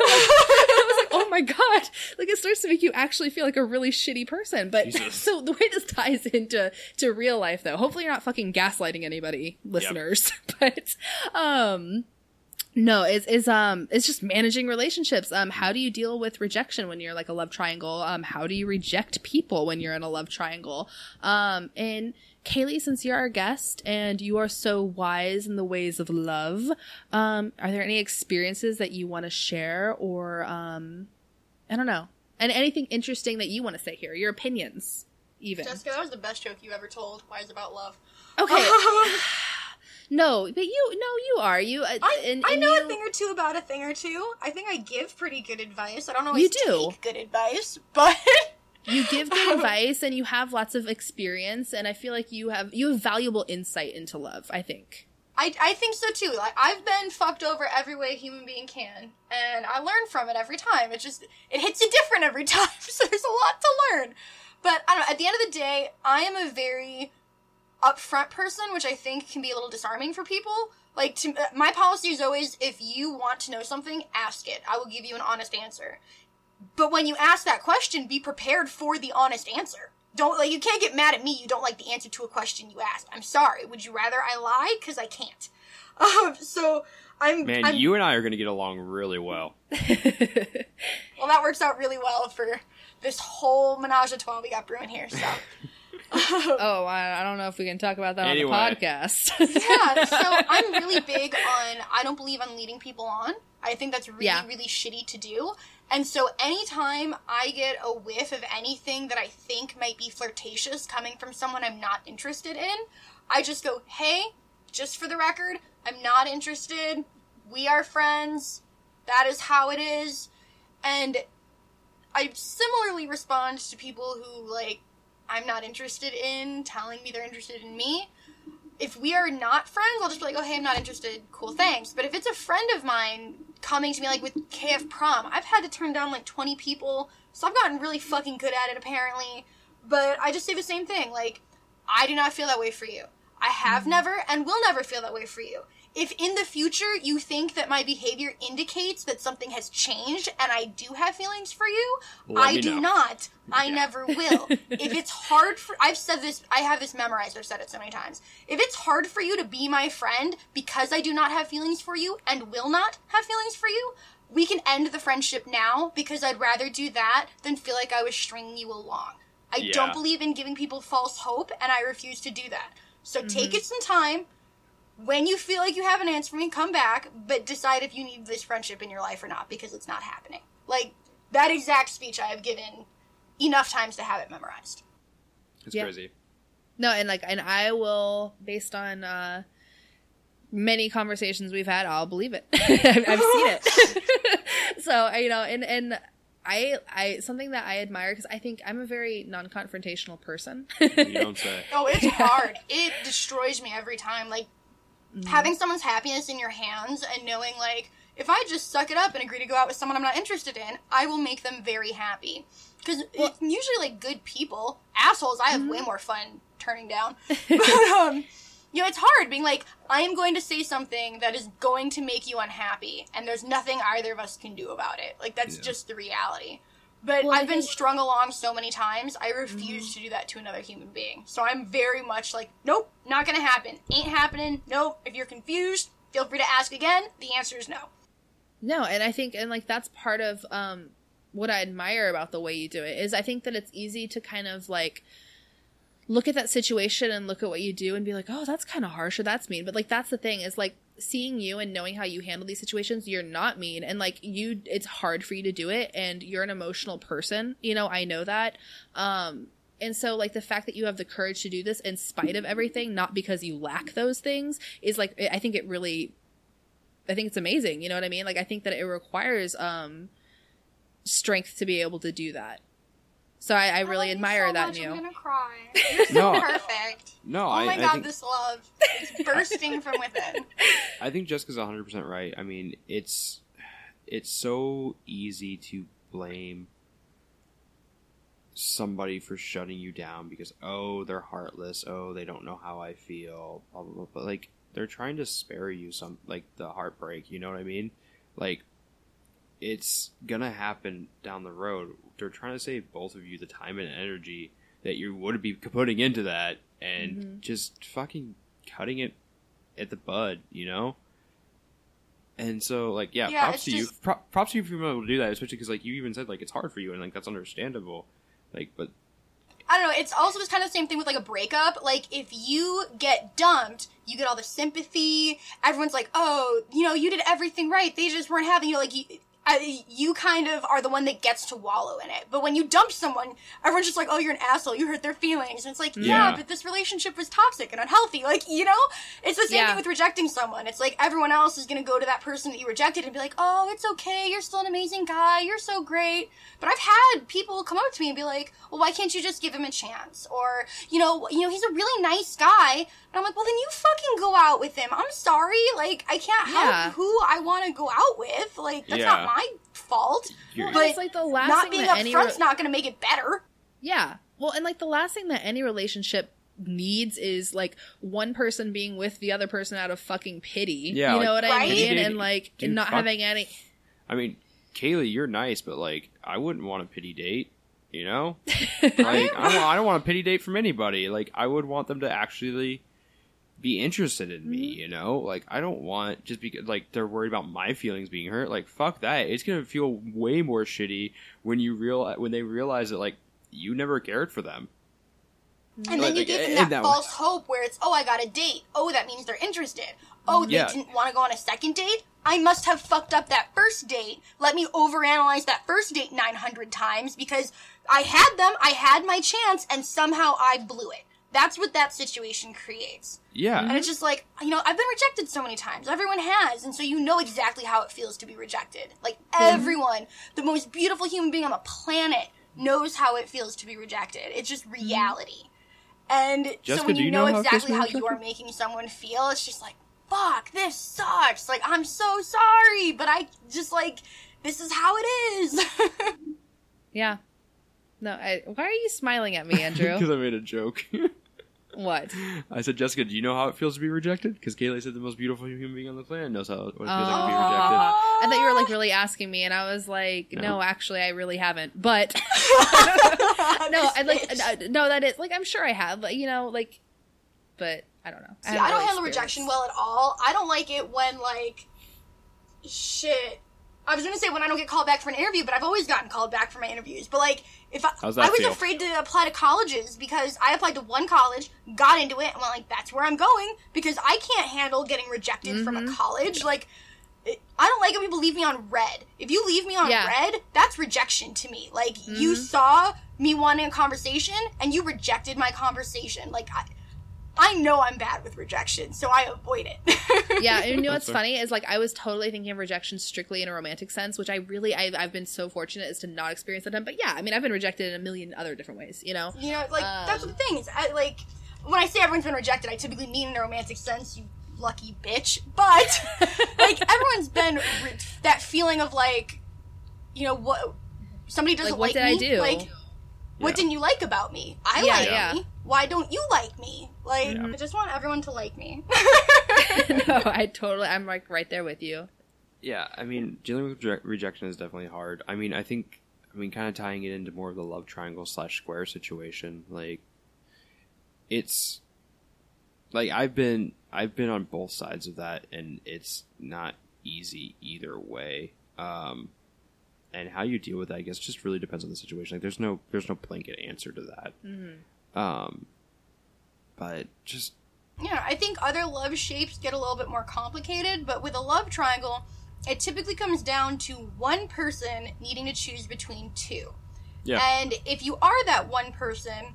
I was like, oh my god! Like it starts to make you actually feel like a really shitty person. But Jesus. so the way this ties into to real life, though, hopefully you're not fucking gaslighting anybody, listeners. But um, no, it's is um it's just managing relationships. Um, how do you deal with rejection when you're like a love triangle? Um, how do you reject people when you're in a love triangle? Um, and Kaylee, since you're our guest and you are so wise in the ways of love, um, are there any experiences that you want to share or um, I don't know, and anything interesting that you want to say here? Your opinions, even. Jessica, that was the best joke you ever told. Is about love? okay. no, but you no, you are you. Uh, I, and, I and know you, a thing or two about a thing or two. I think I give pretty good advice. I don't always You do. take good advice, but you give good advice and you have lots of experience and i feel like you have you have valuable insight into love i think I, I think so too. Like I've been fucked over every way a human being can, and I learn from it every time. It just it hits you different every time, so there's a lot to learn. But I don't know. At the end of the day, I am a very upfront person, which I think can be a little disarming for people. Like to, uh, my policy is always, if you want to know something, ask it. I will give you an honest answer. But when you ask that question, be prepared for the honest answer. Don't like you can't get mad at me. You don't like the answer to a question you asked. I'm sorry. Would you rather I lie? Because I can't. Um, so I'm Man, I'm, you and I are going to get along really well. well. That works out really well for this whole menage a trois we got brewing here. So oh I, I don't know if we can talk about that Anyway. on the podcast yeah. So I'm really big on. I don't believe on leading people on. I think that's really Yeah. really shitty to do. And so anytime I get a whiff of anything that I think might be flirtatious coming from someone I'm not interested in, I just go, "Hey, just for the record, I'm not interested. We are friends. That is how it is." And I similarly respond to people who like I'm not interested in telling me they're interested in me. If we are not friends, I'll just be like, "Oh, hey, I'm not interested. Cool, thanks." But if it's a friend of mine coming to me like with KF prom, I've had to turn down like 20 people, so I've gotten really fucking good at it apparently. But I just say the same thing, like I do not feel that way for you. I have mm-hmm. never and will never feel that way for you. If in the future you think that my behavior indicates that something has changed and I do have feelings for you, Let I do know. not. I Yeah. never will. if it's hard for I've said this I have this memorized, I've said it so many times. If it's hard for you to be my friend because I do not have feelings for you and will not have feelings for you, we can end the friendship now because I'd rather do that than feel like I was stringing you along. I Yeah. don't believe in giving people false hope and I refuse to do that. So take mm-hmm. it some time. When you feel like you have an answer for me, come back, but decide if you need this friendship in your life or not because it's not happening. Like that exact speech I have given enough times to have it memorized. It's Yeah. crazy. No, and like, and I will, based on uh, many conversations we've had, I'll believe it. I've, I've seen it. so you know, and and I, I something that I admire because I think I'm a very non-confrontational person. You don't say. Oh, it's hard. it destroys me every time. Like Mm-hmm. having someone's happiness in your hands and knowing like if I just suck it up and agree to go out with someone I'm not interested in, I will make them very happy. Because Well- usually like good people, assholes. I have Mm-hmm. way more fun turning down. but um, you know, it's hard being like I am going to say something that is going to make you unhappy, and there's nothing either of us can do about it. Like that's Yeah. just the reality. But Well, I've been think- Mm-hmm. strung along so many times, I refuse to do that to another human being. So I'm very much like, nope, not gonna happen. Ain't happening. Nope. If you're confused, feel free to ask again. The answer is no. No, and I think and like that's part of um what I admire about the way you do it is I think that it's easy to kind of like look at that situation and look at what you do and be like, "Oh, that's kind of harsh or that's mean." But like that's the thing is like seeing you and knowing how you handle these situations, you're not mean and like you it's hard for you to do it and you're an emotional person. You know, I know that. Um and so like the fact that you have the courage to do this in spite of everything, not because you lack those things, is like I think it really I think it's amazing. You know what I mean? Like I think that it requires um strength to be able to do that. So I, I really admire that in you. I'm gonna cry. You're so No. perfect. No, Oh I, my I god, think this love is bursting from within. I think Jessica's 100 percent right. I mean, it's it's so easy to blame somebody for shutting you down because oh they're heartless oh they don't know how I feel blah blah blah but like they're trying to spare you some like the heartbreak you know what I mean like it's gonna happen down the road they're trying to save both of you the time and energy that you would be putting into that and Mhm. just fucking cutting it at the bud you know and so like yeah, Yeah, props to you Pro- props to you for being able to do that especially because like you even said like it's hard for you and like that's understandable like but I don't know. It's also just kind of the same thing with like a breakup. Like if you get dumped, you get all the sympathy. Everyone's like, "Oh, you know, you did everything right. They just weren't having you." Like you, uh, you kind of are the one that gets to wallow in it. But when you dump someone, everyone's just like, "Oh, you're an asshole. You hurt their feelings." And it's like, yeah, Yeah. but this relationship was toxic and unhealthy. Like you know, it's the same Yeah. thing with rejecting someone. It's like everyone else is gonna go to that person that you rejected and be like, "Oh, it's okay. You're still an amazing guy. You're so great." But I've had people come up to me and be like, "Well, why can't you just give him a chance?" Or, you know, you know, he's a really nice guy. And I'm like, "Well, then you fucking go out with him." I'm sorry, like I can't help who I want to go out with. Like that's Yeah. not my fault. You're- But it's like the last not thing being that any upfront's re- not going to make it better. Yeah. Well, and like the last thing that any relationship needs is like one person being with the other person out of fucking pity. Yeah, you know Right? what I mean? Dude, and like dude, not fuck- having any. I mean, Kaylee, you're nice, but like, I wouldn't want a pity date. You know, like I don't, I don't want a pity date from anybody. Like, I would want them to actually be interested in me. Mm-hmm. You know, like I don't want just because like they're worried about my feelings being hurt. Like, fuck that. It's gonna feel way more shitty when you real when they realize that like you never cared for them. Mm-hmm. And Like, then you like, give eh, them in that, that way. false hope where it's, oh, I got a date. Oh, that means they're interested. Oh, they Yeah. didn't want to go on a second date? I must have fucked up that first date. Let me overanalyze that first date 900 times because I had them, I had my chance, and somehow I blew it. That's what that situation creates. Yeah, And it's just like, you know, I've been rejected so many times. Everyone has. And so you know exactly how it feels to be rejected. Like, hmm. everyone, the most beautiful human being on the planet, knows how it feels to be rejected. It's just hmm. reality. And so when you, you know, know how exactly to how you are making someone feel, it's just like, fuck, this sucks. Like, I'm so sorry, but I just like, this is how it is. Yeah. No. I, why are you smiling at me, Andrew? because I made a joke. what? I said, Jessica, do you know how it feels to be rejected? Because Kaylee said the most beautiful human being on the planet knows how it feels like to be Oh. rejected. I thought you were like really asking me, and I was like, no, No. actually, I really haven't. But no, I like no, that is like I'm sure I have, like, you know, like, but I don't know. See, haven't I don't really handle rejection well at all. I don't like it when like shit. I was gonna say when I don't get called back for an interview, but I've always gotten called back for my interviews. But like if I, How's that I was feel? afraid to apply to colleges because I applied to one college, got into it, and went like, that's where I'm going because I can't handle getting rejected from Mm-hmm. a college. Like I don't like when people leave me on red. If you leave me on Yeah. red, that's rejection to me. Like you Mhm. saw me wanting a conversation and you rejected my conversation. Like I, I know I'm bad with rejection, so I avoid it. yeah, and you know what's That's funny is like I was totally thinking of rejection strictly in a romantic sense, which I really I've, I've been so fortunate as to not experience that. But yeah, I mean I've been rejected in a million other different ways. You know, You know, like that's Um, the thing. Is I, like when I say everyone's been rejected, I typically mean in a romantic sense. You lucky bitch. But like everyone's been re- that feeling of like, you know what? Somebody doesn't Like, what like did I me. do? Like, what didn't you like about me? I Yeah, like yeah. me. Why don't you like me? Like, Yeah. I just want everyone to like me. no, I totally I'm like right there with you. Yeah, I mean, dealing with reje- rejection is definitely hard. I mean, I think, I mean, kind of tying it into more of the love triangle slash square situation. Like, it's like I've been I've been on both sides of that, and it's not easy either way. Um, and how you deal with that, I guess, just really depends on the situation. Like, there's no there's no blanket answer to that. Mm-hmm. Um, but just Yeah, I think other love shapes get a little bit more complicated, but with a love triangle, it typically comes down to one person needing to choose between two. Yeah. And if you are that one person,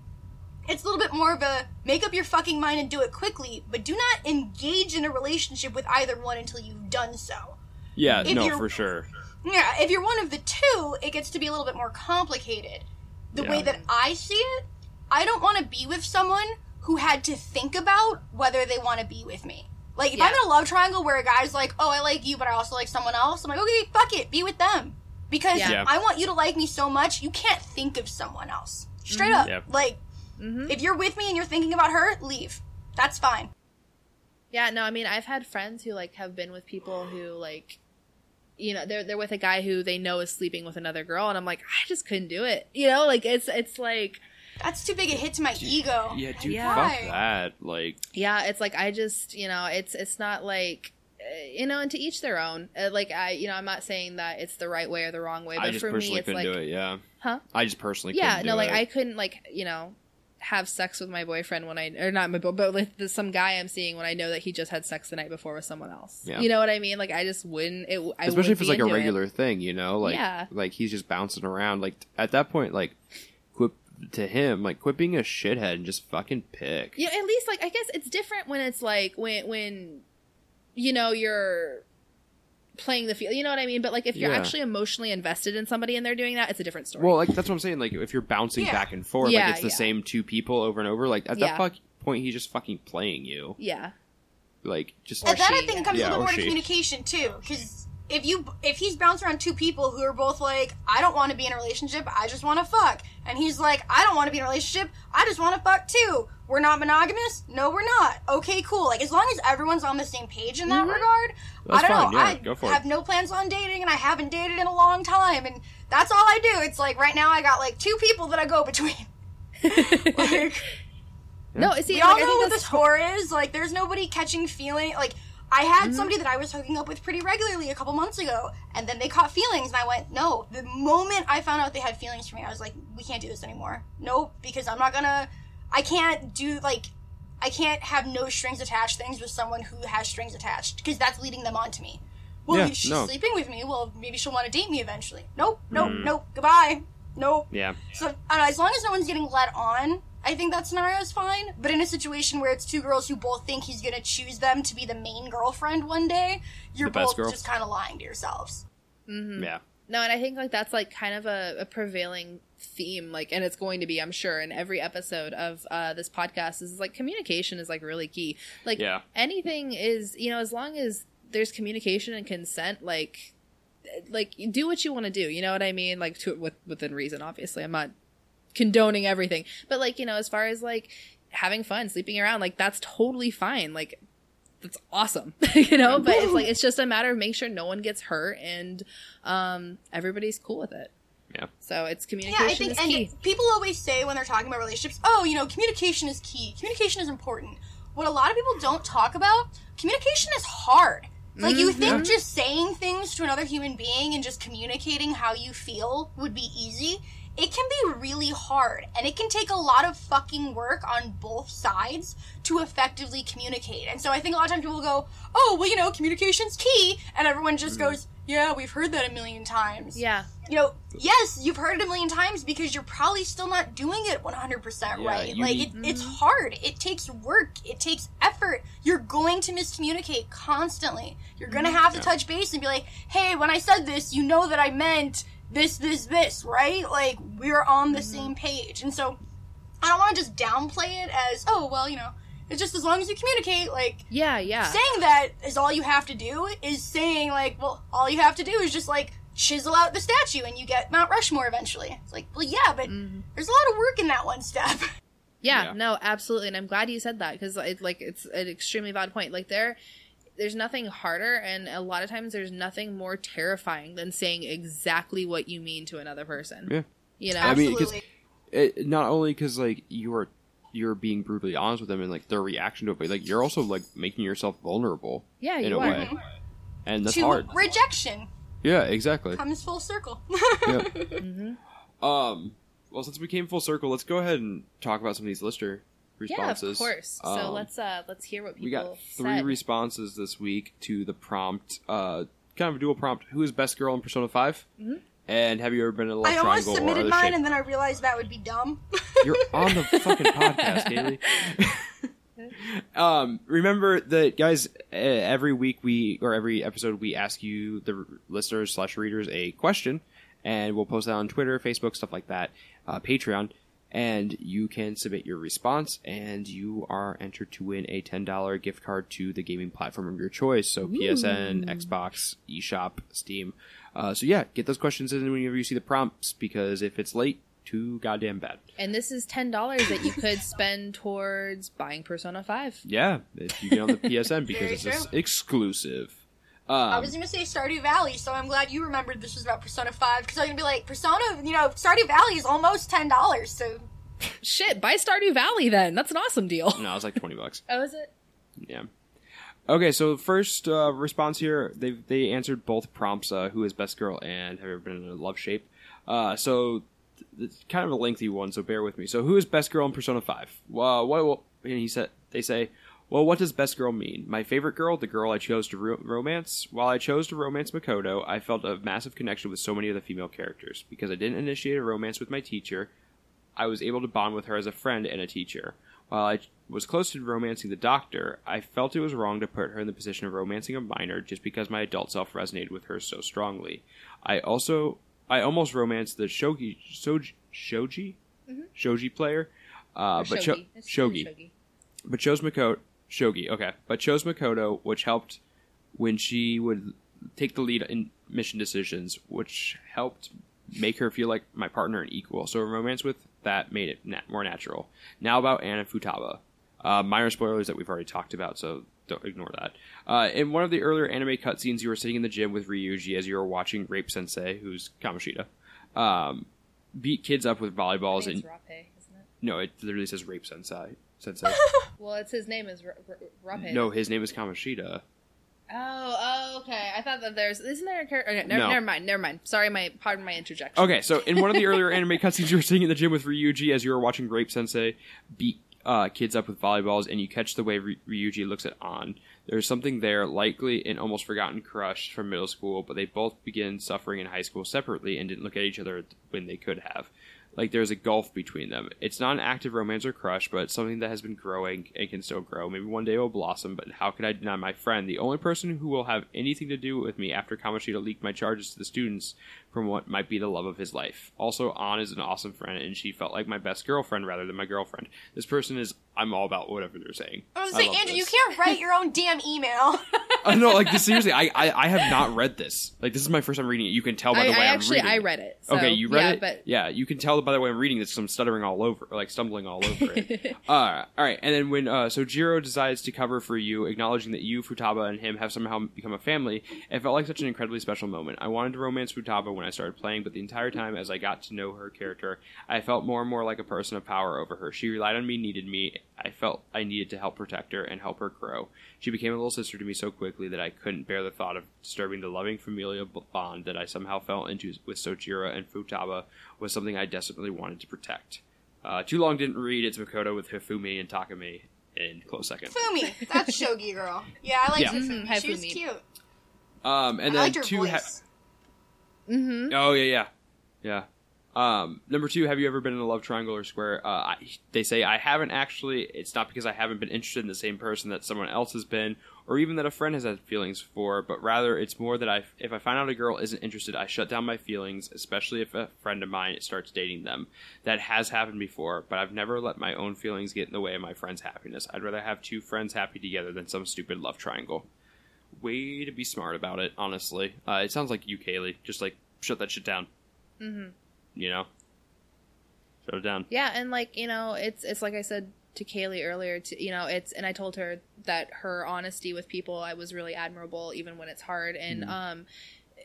it's a little bit more of a make up your fucking mind and do it quickly, but do not engage in a relationship with either one until you've done so. yeah, If no, for sure. Yeah, if you're one of the two, it gets to be a little bit more complicated. The way that I see it, I don't want to be with someone who had to think about whether they want to be with me. Like, if I'm in a love triangle where a guy's like, oh, I like you, but I also like someone else, I'm like, okay, fuck it, be with them. Because Yeah. Yeah. I want you to like me so much, you can't think of someone else. Straight Mhm. up. Yep. Like, Mm-hmm. if you're with me and you're thinking about her, leave. That's fine. Yeah, no, I mean, I've had friends who like have been with people who like, you know, they're they're with a guy who they know is sleeping with another girl, and I'm like, I just couldn't do it. You know, like it's it's like, That's too big a hit to my ego. Yeah, dude, Yeah. fuck that. Like, yeah, it's like I just, you know, it's it's not like. uh, You know, and to each their own. Uh, like I, you know, I'm not saying that it's the right way or the wrong way, but I just for me, personally it's couldn't like, do it. Yeah, huh? I just personally Yeah, couldn't no, do like it. I couldn't like you know have sex with my boyfriend when I or not my boy, but with the, some guy I'm seeing when I know that he just had sex the night before with someone else. Yeah. You know what I mean? Like I just wouldn't. It, I especially wouldn't if it's like a into it. regular thing, you know, like Yeah. like he's just bouncing around. Like at that point, like quit to him, like quit being a shithead and just fucking pick. Yeah, at least like I guess it's different when it's like when when you know you're playing the field. You know what I mean? But like if you're Yeah. actually emotionally invested in somebody and they're doing that, it's a different story. Well, like that's what I'm saying. Like if you're bouncing Yeah. back and forth, Yeah, like it's the yeah. same two people over and over. Like at Yeah. that fuck point, he's just fucking playing you. yeah, Like just Or And then I think it yeah. comes Yeah, a little or more to communication too, because if you if he's bounced around two people who are both like, I don't want to be in a relationship, I just want to fuck, and he's like, I don't want to be in a relationship, I just want to fuck too. We're not monogamous. No, we're not. Okay, cool. Like as long as everyone's on the same page in that Mhm. regard, That's I don't fine, know. yeah, I go for it. have no plans on dating, and I haven't dated in a long time, and that's all I do. It's like right now I got like two people that I go between. like, no. See, we like, all I know think what the that's score is. Like, there's nobody catching feeling. Like, I had Mhm. somebody that I was hooking up with pretty regularly a couple months ago, and then they caught feelings, and I went, no. The moment I found out they had feelings for me, I was like, we can't do this anymore. Nope, because I'm not gonna. I can't do like. I can't have no strings attached things with someone who has strings attached because that's leading them on to me. Well, Yeah, she's no. sleeping with me. Well, maybe she'll want to date me eventually. Nope, nope, Mm. nope. Goodbye. Nope. yeah, So I don't know, as long as no one's getting led on, I think that scenario is fine. But in a situation where it's two girls who both think he's gonna choose them to be the main girlfriend one day, you're The both girl. just kind of lying to yourselves. Mm-hmm. yeah. No, and I think like that's like kind of a, a prevailing theme, like, and it's going to be, I'm sure, in every episode of uh, this podcast is like communication is like really key. Like Yeah. anything is, you know, as long as there's communication and consent, like, like do what you want to do. You know what I mean? Like to with, within reason, obviously. I'm not condoning everything, but like you know, as far as like having fun, sleeping around, like that's totally fine. Like that's awesome, you know. But it's like it's just a matter of making sure no one gets hurt and um, everybody's cool with it. Yeah. So it's communication. Yeah, I think, is and key. people always say when they're talking about relationships, oh, you know, communication is key. Communication is important. What a lot of people don't talk about, communication is hard. Like you think Mhm. just saying things to another human being and just communicating how you feel would be easy. It can be really hard and it can take a lot of fucking work on both sides to effectively communicate. And so I think a lot of times people go, "Oh, well, you know, communication's key," and everyone just mm-hmm. goes, "Yeah, we've heard that a million times." Yeah. You know, yes, you've heard it a million times because you're probably still not doing it 100% Yeah, right. Like need- it, mm-hmm. it's hard. It takes work. It takes effort. You're going to miscommunicate constantly. You're going to mm-hmm. have to Yeah. touch base and be like, "Hey, when I said this, you know that I meant this this this, right? Like we're on the mm-hmm. same page." And so I don't want to just downplay it as, "Oh, well, you know, it's just as long as you communicate, like Yeah, yeah. saying that is all you have to do is saying like well all you have to do is just like chisel out the statue and you get mount rushmore eventually it's like well yeah but mm-hmm. there's a lot of work in that one step Yeah, Yeah. no, absolutely, and I'm glad you said that because it, like it's an extremely valid point. Like there, there's nothing harder, and a lot of times there's nothing more terrifying than saying exactly what you mean to another person. Yeah. You know, I mean, 'cause- absolutely it, not only because like you're you're being brutally honest with them and like their reaction to it, but like you're also like making yourself vulnerable yeah, in you a are. way, and that's to hard. rejection Yeah, exactly. comes full circle Yeah. hmm Um. Well, since we came full circle, let's go ahead and talk about some of these lister Yeah, responses. of course. so Um, let's uh let's hear what people We got three said. responses this week to the prompt, uh, kind of a dual prompt. Who is best girl in Persona 5 Mhm. And have you ever been in a love i almost triangle or submitted other mine shape? and then i realized that would be dumb You're on the fucking podcast, Haley. um, remember that, guys. Uh, every week we or every episode we ask you, the listeners slash readers, a question, and we'll post that on Twitter, Facebook, stuff like that, uh, Patreon, and you can submit your response, and you are entered to win a ten dollar gift card to the gaming platform of your choice. So PSN, Xbox, eShop, Steam. Uh, so yeah, get those questions in whenever you see the prompts because if it's late, too goddamn bad. and this is ten dollars that you could spend towards buying Persona Five. Yeah, if you get on the PSN because it's just true. exclusive. I Um, was gonna say Stardew Valley, so I'm glad you remembered this was about Persona 5 because I'm gonna be like, Persona, you know, Stardew Valley is almost ten dollars, so Shit, buy Stardew Valley then. That's an awesome deal. no, it's like twenty bucks. Oh, is it? Yeah. Okay, so first uh, response here, they they answered both prompts. Uh, who is best girl and have you ever been in a love shape? Uh, so th- it's kind of a lengthy one, so bear with me. So who is best girl in Persona Five? Well, what? what and he said they say. Well, what does best girl mean? My favorite girl, the girl I chose to ro- romance. While I chose to romance Makoto, I felt a massive connection with so many of the female characters because I didn't initiate a romance with my teacher. I was able to bond with her as a friend and a teacher. While I was close to romancing the doctor, I felt it was wrong to put her in the position of romancing a minor just because my adult self resonated with her so strongly. I also I almost romanced the shogi shoji shoji, shoji player, uh, but shogi. It's shogi shogi. but chose Makoto Shogi, okay, but chose Makoto, which helped when she would take the lead in mission decisions, which helped make her feel like my partner and equal. So a romance with that made it nat- more natural. Now about Anna Futaba. Uh, minor spoilers that we've already talked about, so don't ignore that. Uh, in one of the earlier anime cutscenes, you were sitting in the gym with Ryuji as you were watching Rape Sensei, who's Kamoshida, um, beat kids up with volleyballs. And Rape, isn't it? no, it literally says Rape Sensei. Sensei. Well, it's his name is R- R- Rape. no, his name is Kamoshida. Oh, oh, okay. I thought that there's isn't there a character? Okay, never, No. never mind. Never mind. Sorry, my pardon my interjection. Okay, so in one of the earlier anime cutscenes, you were sitting in the gym with Ryuji as you were watching Grape Sensei beat uh, kids up with volleyballs, and you catch the way Ry- Ryuji looks at Ann. There's something there, likely an almost forgotten crush from middle school, but they both begin suffering in high school separately and didn't look at each other when they could have. Like there's a gulf between them. It's not an active romance or crush, but something that has been growing and can still grow. Maybe one day it will blossom, but how could I deny my friend, the only person who will have anything to do with me after Kamoshida leaked my charges to the students from what might be the love of his life. Also, Ann is an awesome friend, and she felt like my best girlfriend rather than my girlfriend. This person is, I'm all about whatever they're saying. I was say, Andrew, you can't write your own damn email. I know, like this, seriously, I, I I have not read this. Like this is my first time reading it. You can tell by I, the way I am actually reading. I read it. So, okay, you read yeah, it. but yeah, you can tell by the way I'm reading this. 'cause I'm stuttering all over, like stumbling all over it. uh, all right, and then when uh, Sojiro decides to cover for you, acknowledging that you, Futaba, and him have somehow become a family, it felt like such an incredibly special moment. I wanted to romance Futaba when I started playing, but the entire time as I got to know her character, I felt more and more like a person of power over her. She relied on me, needed me. I felt I needed to help protect her and help her grow. She became a little sister to me so quickly that I couldn't bear the thought of disturbing the loving familial bond that I somehow fell into with Sojiro and Futaba was something I desperately wanted to protect. Uh, too long didn't read. It's Makoto with Hifumi and Takemi in close second. Fumi, that's Shogi girl. Yeah, I like Yeah. Hifumi. Mhm, hi, She was cute. Um, and I then liked her two. ha- Mm-hmm. Oh yeah, yeah, yeah. Um, number two, have you ever been in a love triangle or square? Uh, I, they say I haven't actually. It's not because I haven't been interested in the same person that someone else has been, or even that a friend has had feelings for, but rather it's more that I, if I find out a girl isn't interested, I shut down my feelings, especially if a friend of mine starts dating them. That has happened before, but I've never let my own feelings get in the way of my friend's happiness. I'd rather have two friends happy together than some stupid love triangle. Way to be smart about it, honestly. Uh, it sounds like you, Kaylee. Just like shut that shit down Mm-hmm. You know shut it down Yeah, and like you know, it's it's like I said to Kaylee earlier. To you know, it's and I told her that her honesty with people I was really admirable, even when it's hard. And Mhm. um,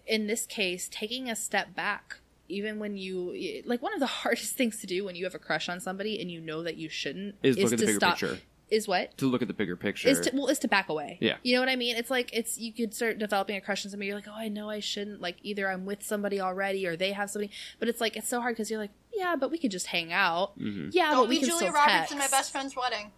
in this case, taking a step back, even when you like one of the hardest things to do when you have a crush on somebody and you know that you shouldn't is look at the to bigger stop. picture Is what to look at the bigger picture is to well is to back away. Yeah. You know what I mean? It's like it's you could start developing a crush on somebody. You're like, oh, I know I shouldn't. Like either I'm with somebody already or they have somebody. But it's like it's so hard because you're like, yeah, but we could just hang out. Mhm. Yeah, Don't but we be can Julia still Roberts in my best friend's wedding.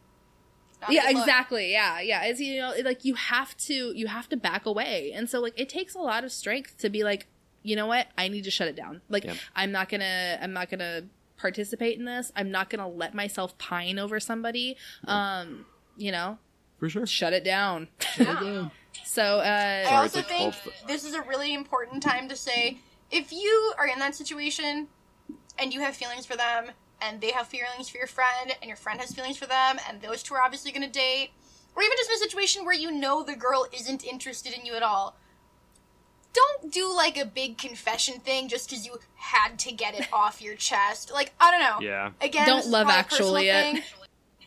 Not Yeah, exactly. Yeah, yeah. It's you know, it- like you have to you have to back away, and so like it takes a lot of strength to be like, you know what, I need to shut it down. Like Yeah. I'm not gonna I'm not gonna participate in this. I'm not gonna let myself pine over somebody. Um, you know, for sure shut it down. Yeah. So uh, I also think this is a really important time to say if you are in that situation and you have feelings for them and they have feelings for your friend and your friend has feelings for them and those two are obviously going to date or even just in a situation where you know the girl isn't interested in you at all don't do like a big confession thing just because you had to get it off your chest. Like i don't know. Yeah. Again Don't Love Actually personal it.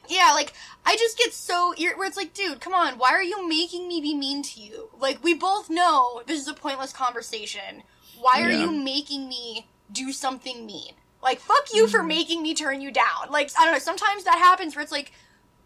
yeah like i just get so ir- where it's like dude come on why are you making me be mean to you? Like we both know this is a pointless conversation. Why are Yeah. you making me do something mean? Like fuck you Mm-hmm. for making me turn you down. Like i don't know sometimes that happens where it's like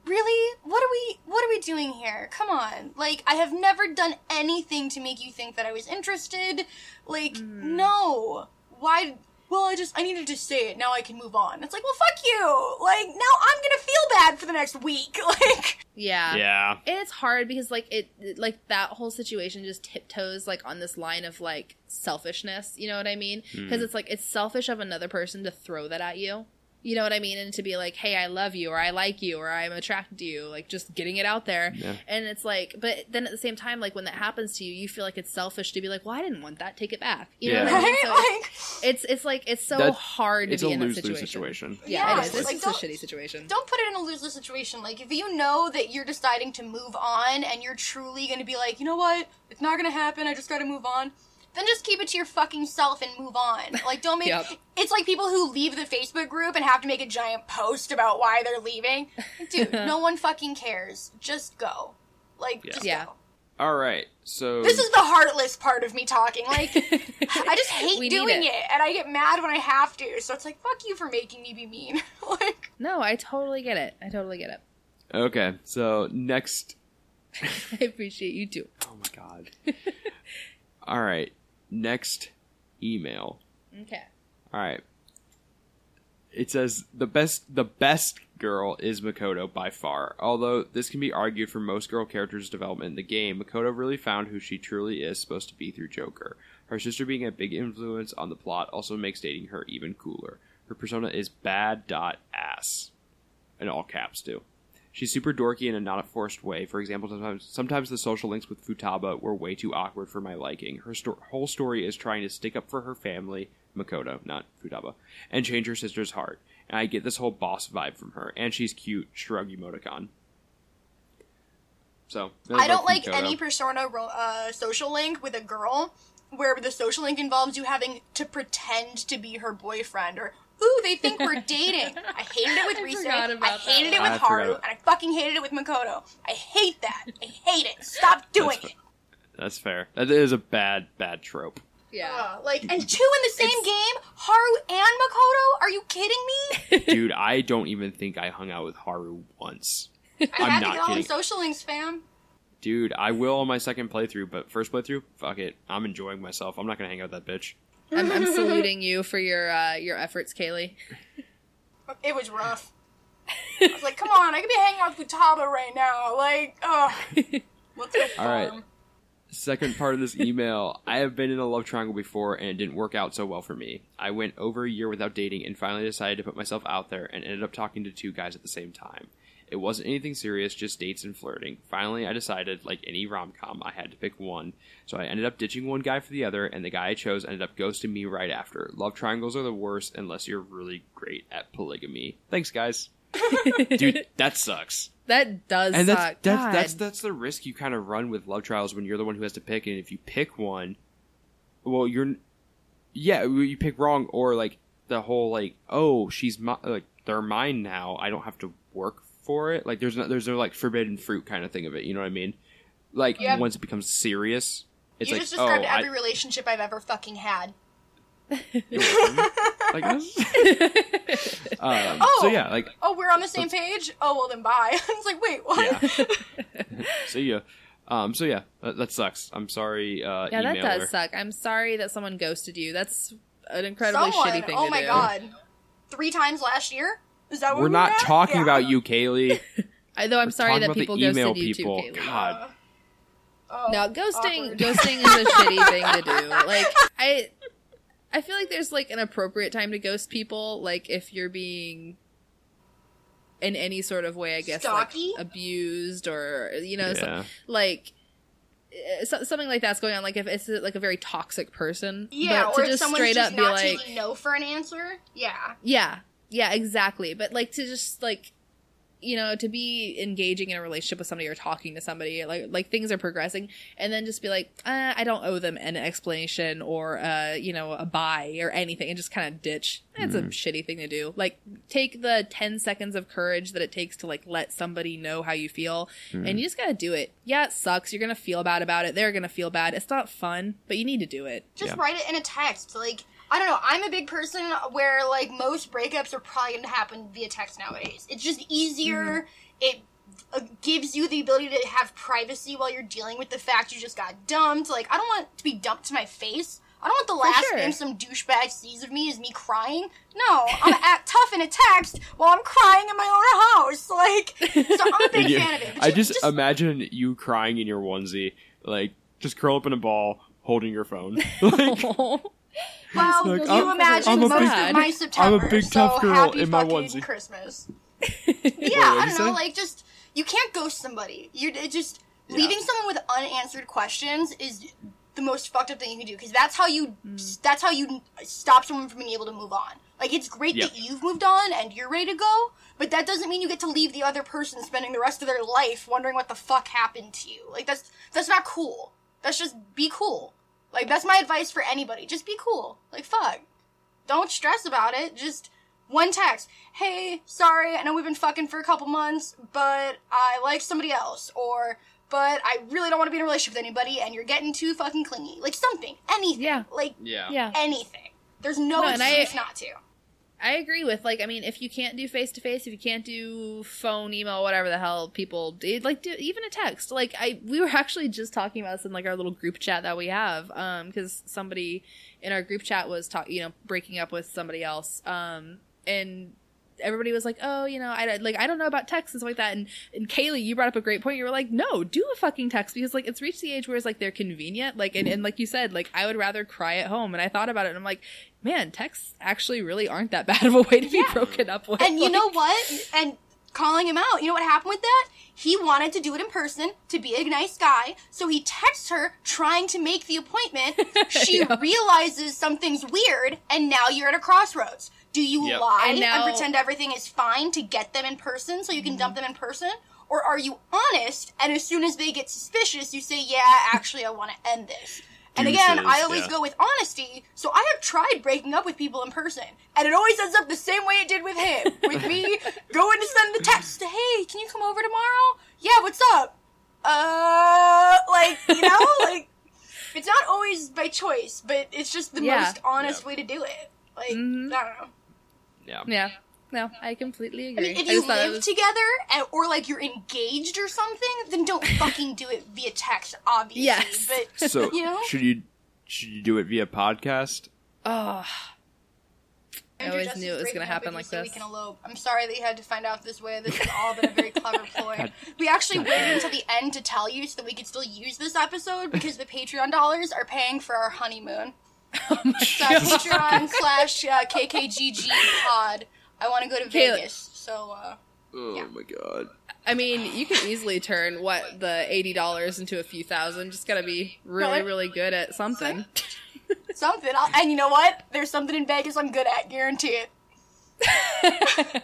really? What are we what are we doing here? Come on. Like i have never done anything to make you think that i was interested. Like Mm. no. Why well i just i needed to say it. Now i can move on. It's like well fuck you. Like now i'm gonna feel bad for the next week. Like yeah, yeah. And it's hard because like it it- like that whole situation just tiptoes like on this line of like selfishness. You know what i mean? Because Mm. it's like it's selfish of another person to throw that at you you know what i mean? And to be like hey i love you or i like you or i'm attracted to you like just getting it out there. Yeah. and it's like but then at the same time like when that happens to you you feel like it's selfish to be like well i didn't want that. Take it back. You know what i mean? Right? So like it's it's like it's so That- hard to it's be a in that lose-lose situation, situation. Yeah, Yeah, it is. like, it's, it's a shitty situation. don't put it in a loser situation. Like if you know that you're deciding to move on and you're truly gonna be like you know what? It's not gonna happen. I just gotta move on then just keep it to your fucking self and move on. Like don't make Yep. it's like people who leave the facebook group and have to make a giant post about why they're leaving. Dude no one fucking cares. Just go. Like Yeah. just Yeah. go. All right so this is the heartless part of me talking. Like i just hate doing it. it. and i get mad when i have to. So it's like fuck you for making me be mean. Like no i totally get it. I totally get it. Okay so next. I appreciate you too. Oh my god. All right next email okay all right it says the best the best girl is Makoto by far. Although this can be argued for most girl characters' development in the game, Makoto really found who she truly is supposed to be through Joker. Her sister being a big influence on the plot also makes dating her even cooler. Her persona is bad dot ass. In all caps too. She's super dorky in a not a forced way. For example, sometimes sometimes the social links with Futaba were way too awkward for my liking. Her sto- whole story is trying to stick up for her family, Makoto, not Futaba, and change her sister's heart. And I get this whole boss vibe from her. And she's cute. Shrug emoticon. So I don't like Makoto. any persona ro- uh, social link with a girl where the social link involves you having to pretend to be her boyfriend or ooh they think we're dating. I hated it with I I hated that it with I Haru, and I fucking hated it with Makoto. I hate that. I hate it. Stop doing That's it. That's fair. That is a bad, bad trope. Yeah. Uh, like, and two in the same game? Haru and Makoto? Are you kidding me? Dude, I don't even think I hung out with Haru once. I I'm had to not get on kidding. social links, fam. Dude, I will on my second playthrough, but first playthrough, fuck it. I'm enjoying myself. I'm not gonna hang out with that bitch. I'm, I'm saluting you for your uh, your efforts, Kaylee. It was rough. I was like, come on, I could be hanging out with Futaba right now. Like, oh, Let's go All right. farm. Second part of this email I have been in a love triangle before and it didn't work out so well for me. I went over a year without dating and finally decided to put myself out there and ended up talking to two guys at the same time. It wasn't anything serious, just dates and flirting. Finally, I decided, like any rom com, I had to pick one. So I ended up ditching one guy for the other, and the guy I chose ended up ghosting me right after. Love triangles are the worst unless you're really great at polygamy. Thanks, guys. Dude, that sucks. That does and that's suck. that's that's that's the risk you kind of run with love trials when you're the one who has to pick and if you pick one well you're yeah you pick wrong or like the whole like oh she's my, like they're mine now i don't have to work for it like there's no there's no like forbidden fruit kind of thing of it you know what i mean like Yep. once it becomes serious it's you like just described oh every I, relationship I've ever fucking had. like um, Oh. so yeah like Oh, we're on the same page? Oh, well then bye. I was like, wait, what? yeah so yeah um so yeah that, that sucks i'm sorry uh yeah, that does suck. I'm sorry that someone ghosted you. That's an incredibly Someone. shitty thing oh to my do. god. Three times last year? Is that what we're not at? talking Yeah. about you kaylee I, though I'm sorry that people email ghosted you people. too, Kaylee. God. Oh, No, ghosting awkward. ghosting is a shitty thing to do. Like I I feel like there's like an appropriate time to ghost people, like if you're being in any sort of way, I guess like abused or you know, so- like eh, so, something like that's going on. Like if it's like a very toxic person, Yeah, but or to if just someone's straight just up be not like, taking no for an answer. Yeah. yeah, yeah, exactly. But like to just like you know to be engaging in a relationship with somebody or talking to somebody like like things are progressing and then just be like uh, i don't owe them an explanation or uh you know a buy or anything and just kind of ditch. It's a shitty thing to do. Like take the 10 seconds of courage that it takes to like let somebody know how you feel and you just gotta do it. Yeah it sucks. You're gonna feel bad about it. They're gonna feel bad. It's not fun but you need to do it. Just Yeah. write it in a text. Like, I don't know. I'm a big person where, like, most breakups are probably going to happen via text nowadays. It's just easier. Mm-hmm. It uh, gives you the ability to have privacy while you're dealing with the fact you just got dumped. Like, I don't want to be dumped to my face. I don't want the last sure. thing some douchebag sees of me is me crying. No, I'm gonna act tough in a text while I'm crying in my own house. Like, so I'm a big you- fan of it. But I you- just, imagine you crying in your onesie, like just curl up in a ball, holding your phone. like, Well, Like, you I'm- imagine I'm most big- of my September. I'm a big tough so girl in my onesie. Christmas. Yeah, what'd I don't know. say? Like, just you can't ghost somebody. You just leaving someone with unanswered questions is the most fucked up thing you can do because that's how you hmm. that's how you stop someone from being able to move on. Like, it's great Yep. that you've moved on and you're ready to go, but that doesn't mean you get to leave the other person spending the rest of their life wondering what the fuck happened to you. Like, that's that's not cool. That's just be cool. Like, that's my advice for anybody. Just be cool. Like, fuck don't stress about it. Just one text. Hey, sorry, I know we've been fucking for a couple months, but I like somebody else. Or, but I really don't want to be in a relationship with anybody and you're getting too fucking clingy. Like something. Anything. Yeah. Like yeah, yeah anything. There's no, No, and I- excuse not to. I agree with like I mean if you can't do face to face if you can't do phone email whatever the hell people do like do even a text. Like I we were actually just talking about this in like our little group chat that we have um because somebody in our group chat was talking you know breaking up with somebody else um and everybody was like oh you know I like I don't know about texts and stuff like that and and Kaylee you brought up a great point you were like no do a fucking text because like it's reached the age where it's like they're convenient like and, and like you said like I would rather cry at home and I thought about it and I'm like man, texts actually really aren't that bad of a way to be broken up with. And you Like, know what? And calling him out, you know what happened with that? He wanted to do it in person to be a nice guy, so he texts her trying to make the appointment. She Yeah. realizes something's weird, and now you're at a crossroads. Do you Yep. lie And and, pretend everything is fine to get them in person so you can dump them in person? Or are you honest, and as soon as they get suspicious, you say, yeah, actually, I want to end this? And again, I always yeah. go with honesty, so I have tried breaking up with people in person, and it always ends up the same way it did with him. with me going to send the text, hey, can you come over tomorrow? Yeah, what's up? Uh, like, you know, like, it's not always by choice, but it's just the Yeah. most honest Yeah. way to do it. Like Mhm. I don't know. Yeah. Yeah. No, I completely I agree. mean, if you just live was together and, or like you're engaged or something, then don't fucking do it via text, obviously. Yes. But So You know? should you should you do it via podcast? Oh, I always Justice knew it was gonna happen like this. We can elope. I'm sorry that you had to find out this way. This has all been a very clever ploy. We actually waited until the end to tell you so that we could still use this episode because the Patreon dollars are paying for our honeymoon. Oh my Patreon slash uh, KKGG pod. I want to go to Kayla- Vegas, so uh, Oh Yeah. my god. I mean, you can easily turn what the eighty dollars into a few thousand. Just gotta be really, really good at something. something. I'll, and you know what? There's something in Vegas I'm good at. Guarantee it.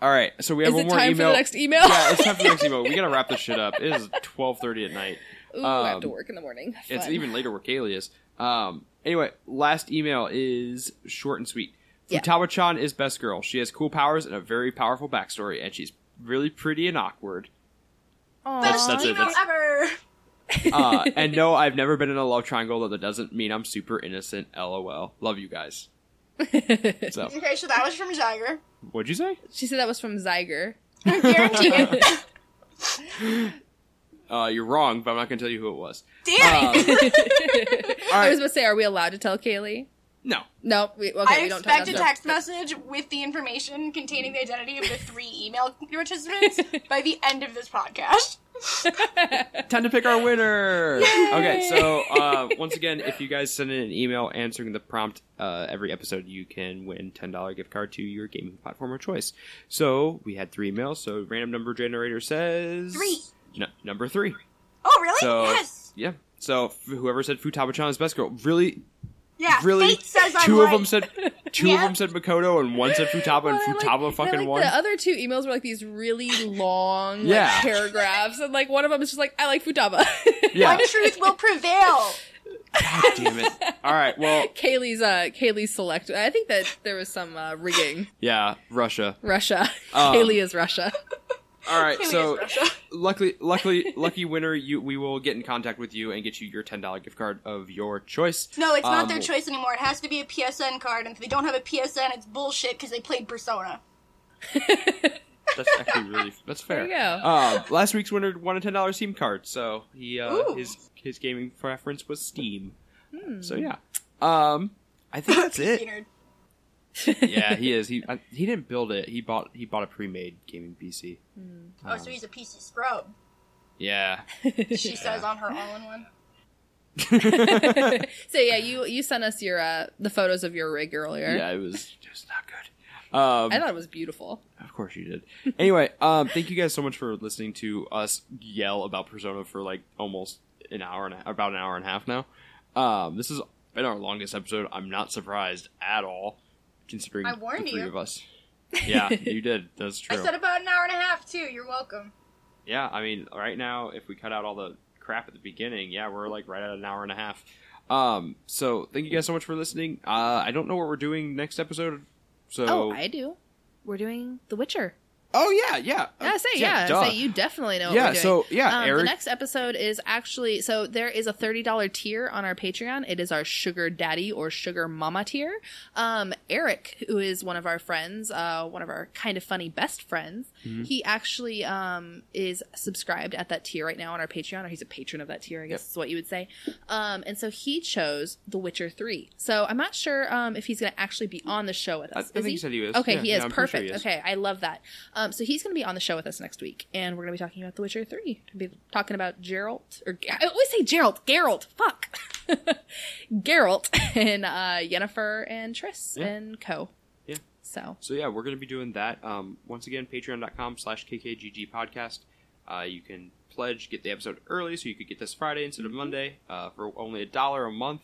All right, so we have Is one it more time email. for the next email? yeah, it's time for the next email. We gotta wrap this shit up. It is twelve thirty at night. Ooh, I have Um, to work in the morning. It's even later where Kaylee is. Um, anyway, last email is short and sweet. Yeah. Futaba-chan is best girl. She has cool powers and a very powerful backstory, and she's really pretty and awkward. Aw. That's- that's it, email that's- ever. Uh, and no, I've never been in a love triangle, though that doesn't mean I'm super innocent. LOL. Love you guys. So, Okay, so that was from Zyger. what'd you say? she said that was from Zyger. Guarantee it. Uh, you're wrong, but I'm not gonna tell you who it was. Damn it. All I was about to say, are we allowed to tell Kaylee? No. No, we okay. I we don't talk expect a about text message with the information containing the identity of the three email participants by the end of this podcast. Time to pick our winner. Okay, so uh, once again, if you guys send in an email answering the prompt uh, every episode, you can win ten dollar gift card to your gaming platform of choice. So we had three emails. So random number generator says Three. N- number three. Oh, really? So yes. yeah. So whoever said Futaba-chan is best girl, really, Yeah. really, Fate says I'm two of right. them said two of them said Makoto, and one said Futaba, Well, and I like- Futaba fucking like won. The other two emails were like these really long Yeah. like, paragraphs, and like one of them is just like, "I like Futaba." Yeah. One truth will prevail. God damn it. All right. Well, Kaylee's uh Kaylee's select. I think that there was some uh, rigging. yeah, Russia. Russia. Um, Kaylee is Russia. All right. Kaylee so luckily, luckily, lucky winner, you we will get in contact with you and get you your ten dollar gift card of your choice. No, it's not Um, their choice anymore. It has to be a PSN card, and if they don't have a PSN, it's bullshit because they played Persona. That's actually really that's fair. There you go. Um, last week's winner won a ten dollars Steam card, so he uh, his his gaming preference was Steam. Hmm. So yeah, um, I think that's it. Nerd. yeah, he is. He I, he didn't build it. He bought he bought a pre made gaming PC. Oh, so he's a PC scrub. Yeah. She says on her all-in-one. so yeah, you you sent us your uh the photos of your rig earlier. yeah, it was just not good. Um, I thought it was beautiful. Of course you did. Anyway, um, thank you guys so much for listening to us yell about Persona for like almost an hour and a, about an hour and a half now. Um, this has been our longest episode. I'm not surprised at all, considering I warned the three you. of us. Yeah, you did. That's true. I said about an hour and a half too. You're welcome. yeah, I mean, right now, if we cut out all the crap at the beginning, yeah, we're like right at an hour and a half. Um, so thank you guys so much for listening. Uh, I don't know what we're doing next episode. So Oh, I do. We're doing The Witcher. Oh, yeah, yeah. Yeah, say yeah. duh. Say you definitely know. What Yeah, so, yeah, um, Eric- The next episode is actually so there is a thirty dollar tier on our Patreon. It is our sugar daddy or sugar mama tier. Um, Eric, who is one of our friends, uh, one of our kind of funny best friends, Mm-hmm. he actually um is subscribed at that tier right now on our Patreon, or he's a patron of that tier. I guess Yep. is what you would say. Um, and so he chose The Witcher three. So I'm not sure um if he's going to actually be on the show with us. I Is think he said he is. Okay, Yeah, he is I'm pretty sure perfect. he is. Okay, I love that. Um, so he's going to be on the show with us next week, and we're going to be talking about The Witcher Three. We'll be talking about Geralt, or I always say Geralt, Geralt. Fuck, Geralt and uh, Yennefer and Triss Yeah. and Co. Yeah. So So yeah, we're going to be doing that. Um, once again, patreon.com slash kkgg podcast. Uh, you can pledge, get the episode early, so you could get this Friday instead of Monday uh, for only a dollar a month.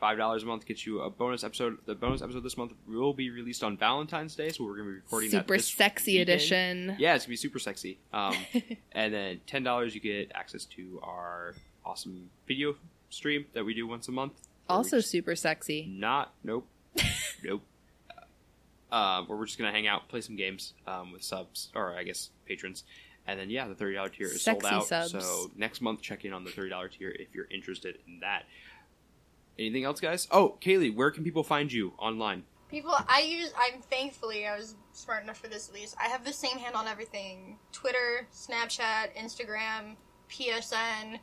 Five dollars a month gets you a bonus episode. The bonus episode this month will be released on Valentine's Day, so we're going to be recording that super this sexy weekend. edition. Yeah, it's gonna be super sexy. Um, and then ten dollars you get access to our awesome video stream that we do once a month. Also super sexy. not nope, nope. Uh, where we're just gonna hang out, play some games um, with subs or I guess patrons, And then yeah, the thirty dollar tier is Sexy sold out. subs. So next month, check in on the thirty dollar tier if you're interested in that. Anything else, guys? Oh, Kaylee, where can people find you online? People, I use. I'm thankfully I was smart enough for this at least. I have the same handle on everything: Twitter, Snapchat, Instagram, PSN,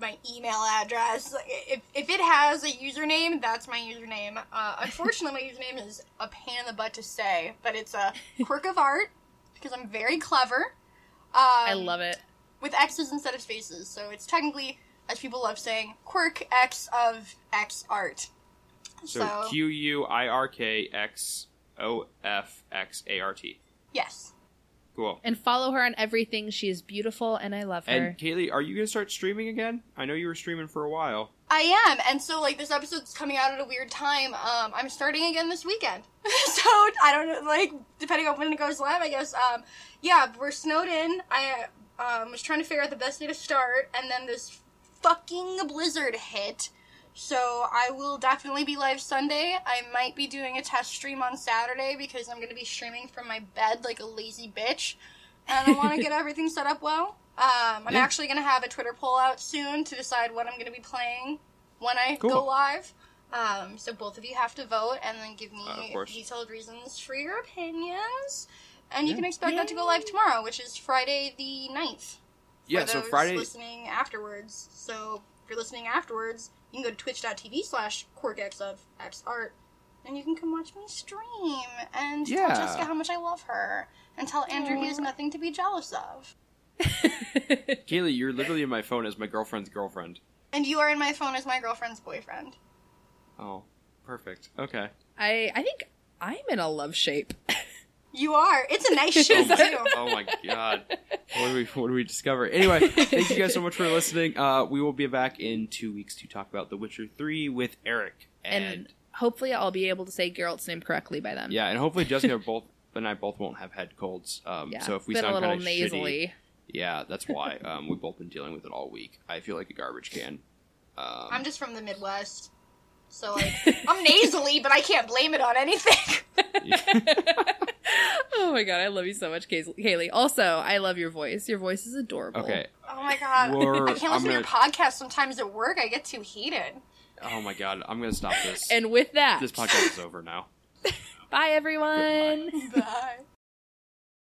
my email address. Like, If if it has a username, that's my username. Uh, unfortunately, my username is a pain in the butt to say, but it's a quirk of art because I'm very clever. Um, I love it. with X's instead of spaces. So it's technically, as people love saying, quirk X of X art. So Q U I R K X O F X A R T. yes. Cool. And follow her on everything. She is beautiful, and I love her. And Kaylee, are you gonna start streaming again? I know you were streaming for a while. I am, and so like this episode's coming out at a weird time. Um, I'm starting again this weekend, so I don't know, like depending on when it goes live, I guess. Um, yeah, we're snowed in. I um, was trying to figure out the best day to start, and then this fucking blizzard hit. So I will definitely be live Sunday. I might be doing a test stream on Saturday because I'm going to be streaming from my bed like a lazy bitch, and I want to get everything set up well. Um, I'm Yeah. actually going to have a Twitter poll out soon to decide what I'm going to be playing when I Cool. go live. Um, so both of you have to vote and then give me Uh, detailed reasons for your opinions. And you can expect that to go live tomorrow, which is Friday the 9th. For Yeah, so those Friday- listening afterwards. So if you're listening afterwards, you can go to twitch.tv slash quirkx of xart and you can come watch me stream and Yeah. tell Jessica how much I love her and tell Andrew he has nothing to be jealous of. Kaylee, you're literally in my phone as my girlfriend's girlfriend. And you are in my phone as my girlfriend's boyfriend. Oh, perfect. Okay. I I think I'm in a love shape. You are. It's a nice show Oh my, too. oh my god. What do we what do we discover? Anyway, thank you guys so much for listening. Uh, we will be back in two weeks to talk about The Witcher Three with Eric. And, and hopefully, I'll be able to say Geralt's name correctly by then. yeah, and hopefully Jessica both and I both won't have head colds. Um, Yeah. so if we been sound a little kind of nasally. shitty, yeah, that's why. Um, we've both been dealing with it all week. I feel like a garbage can. Um, I'm just from the Midwest. So like I'm nasally, but I can't blame it on anything. oh my god, I love you so much, Kay- Kaylee. Also, I love your voice. Your voice is adorable. okay. Oh my god. We're- I can't listen I'm to your podcast sometimes at work. I get too heated. Oh my god, I'm gonna stop this. And with that, this podcast is over now. bye everyone. Bye.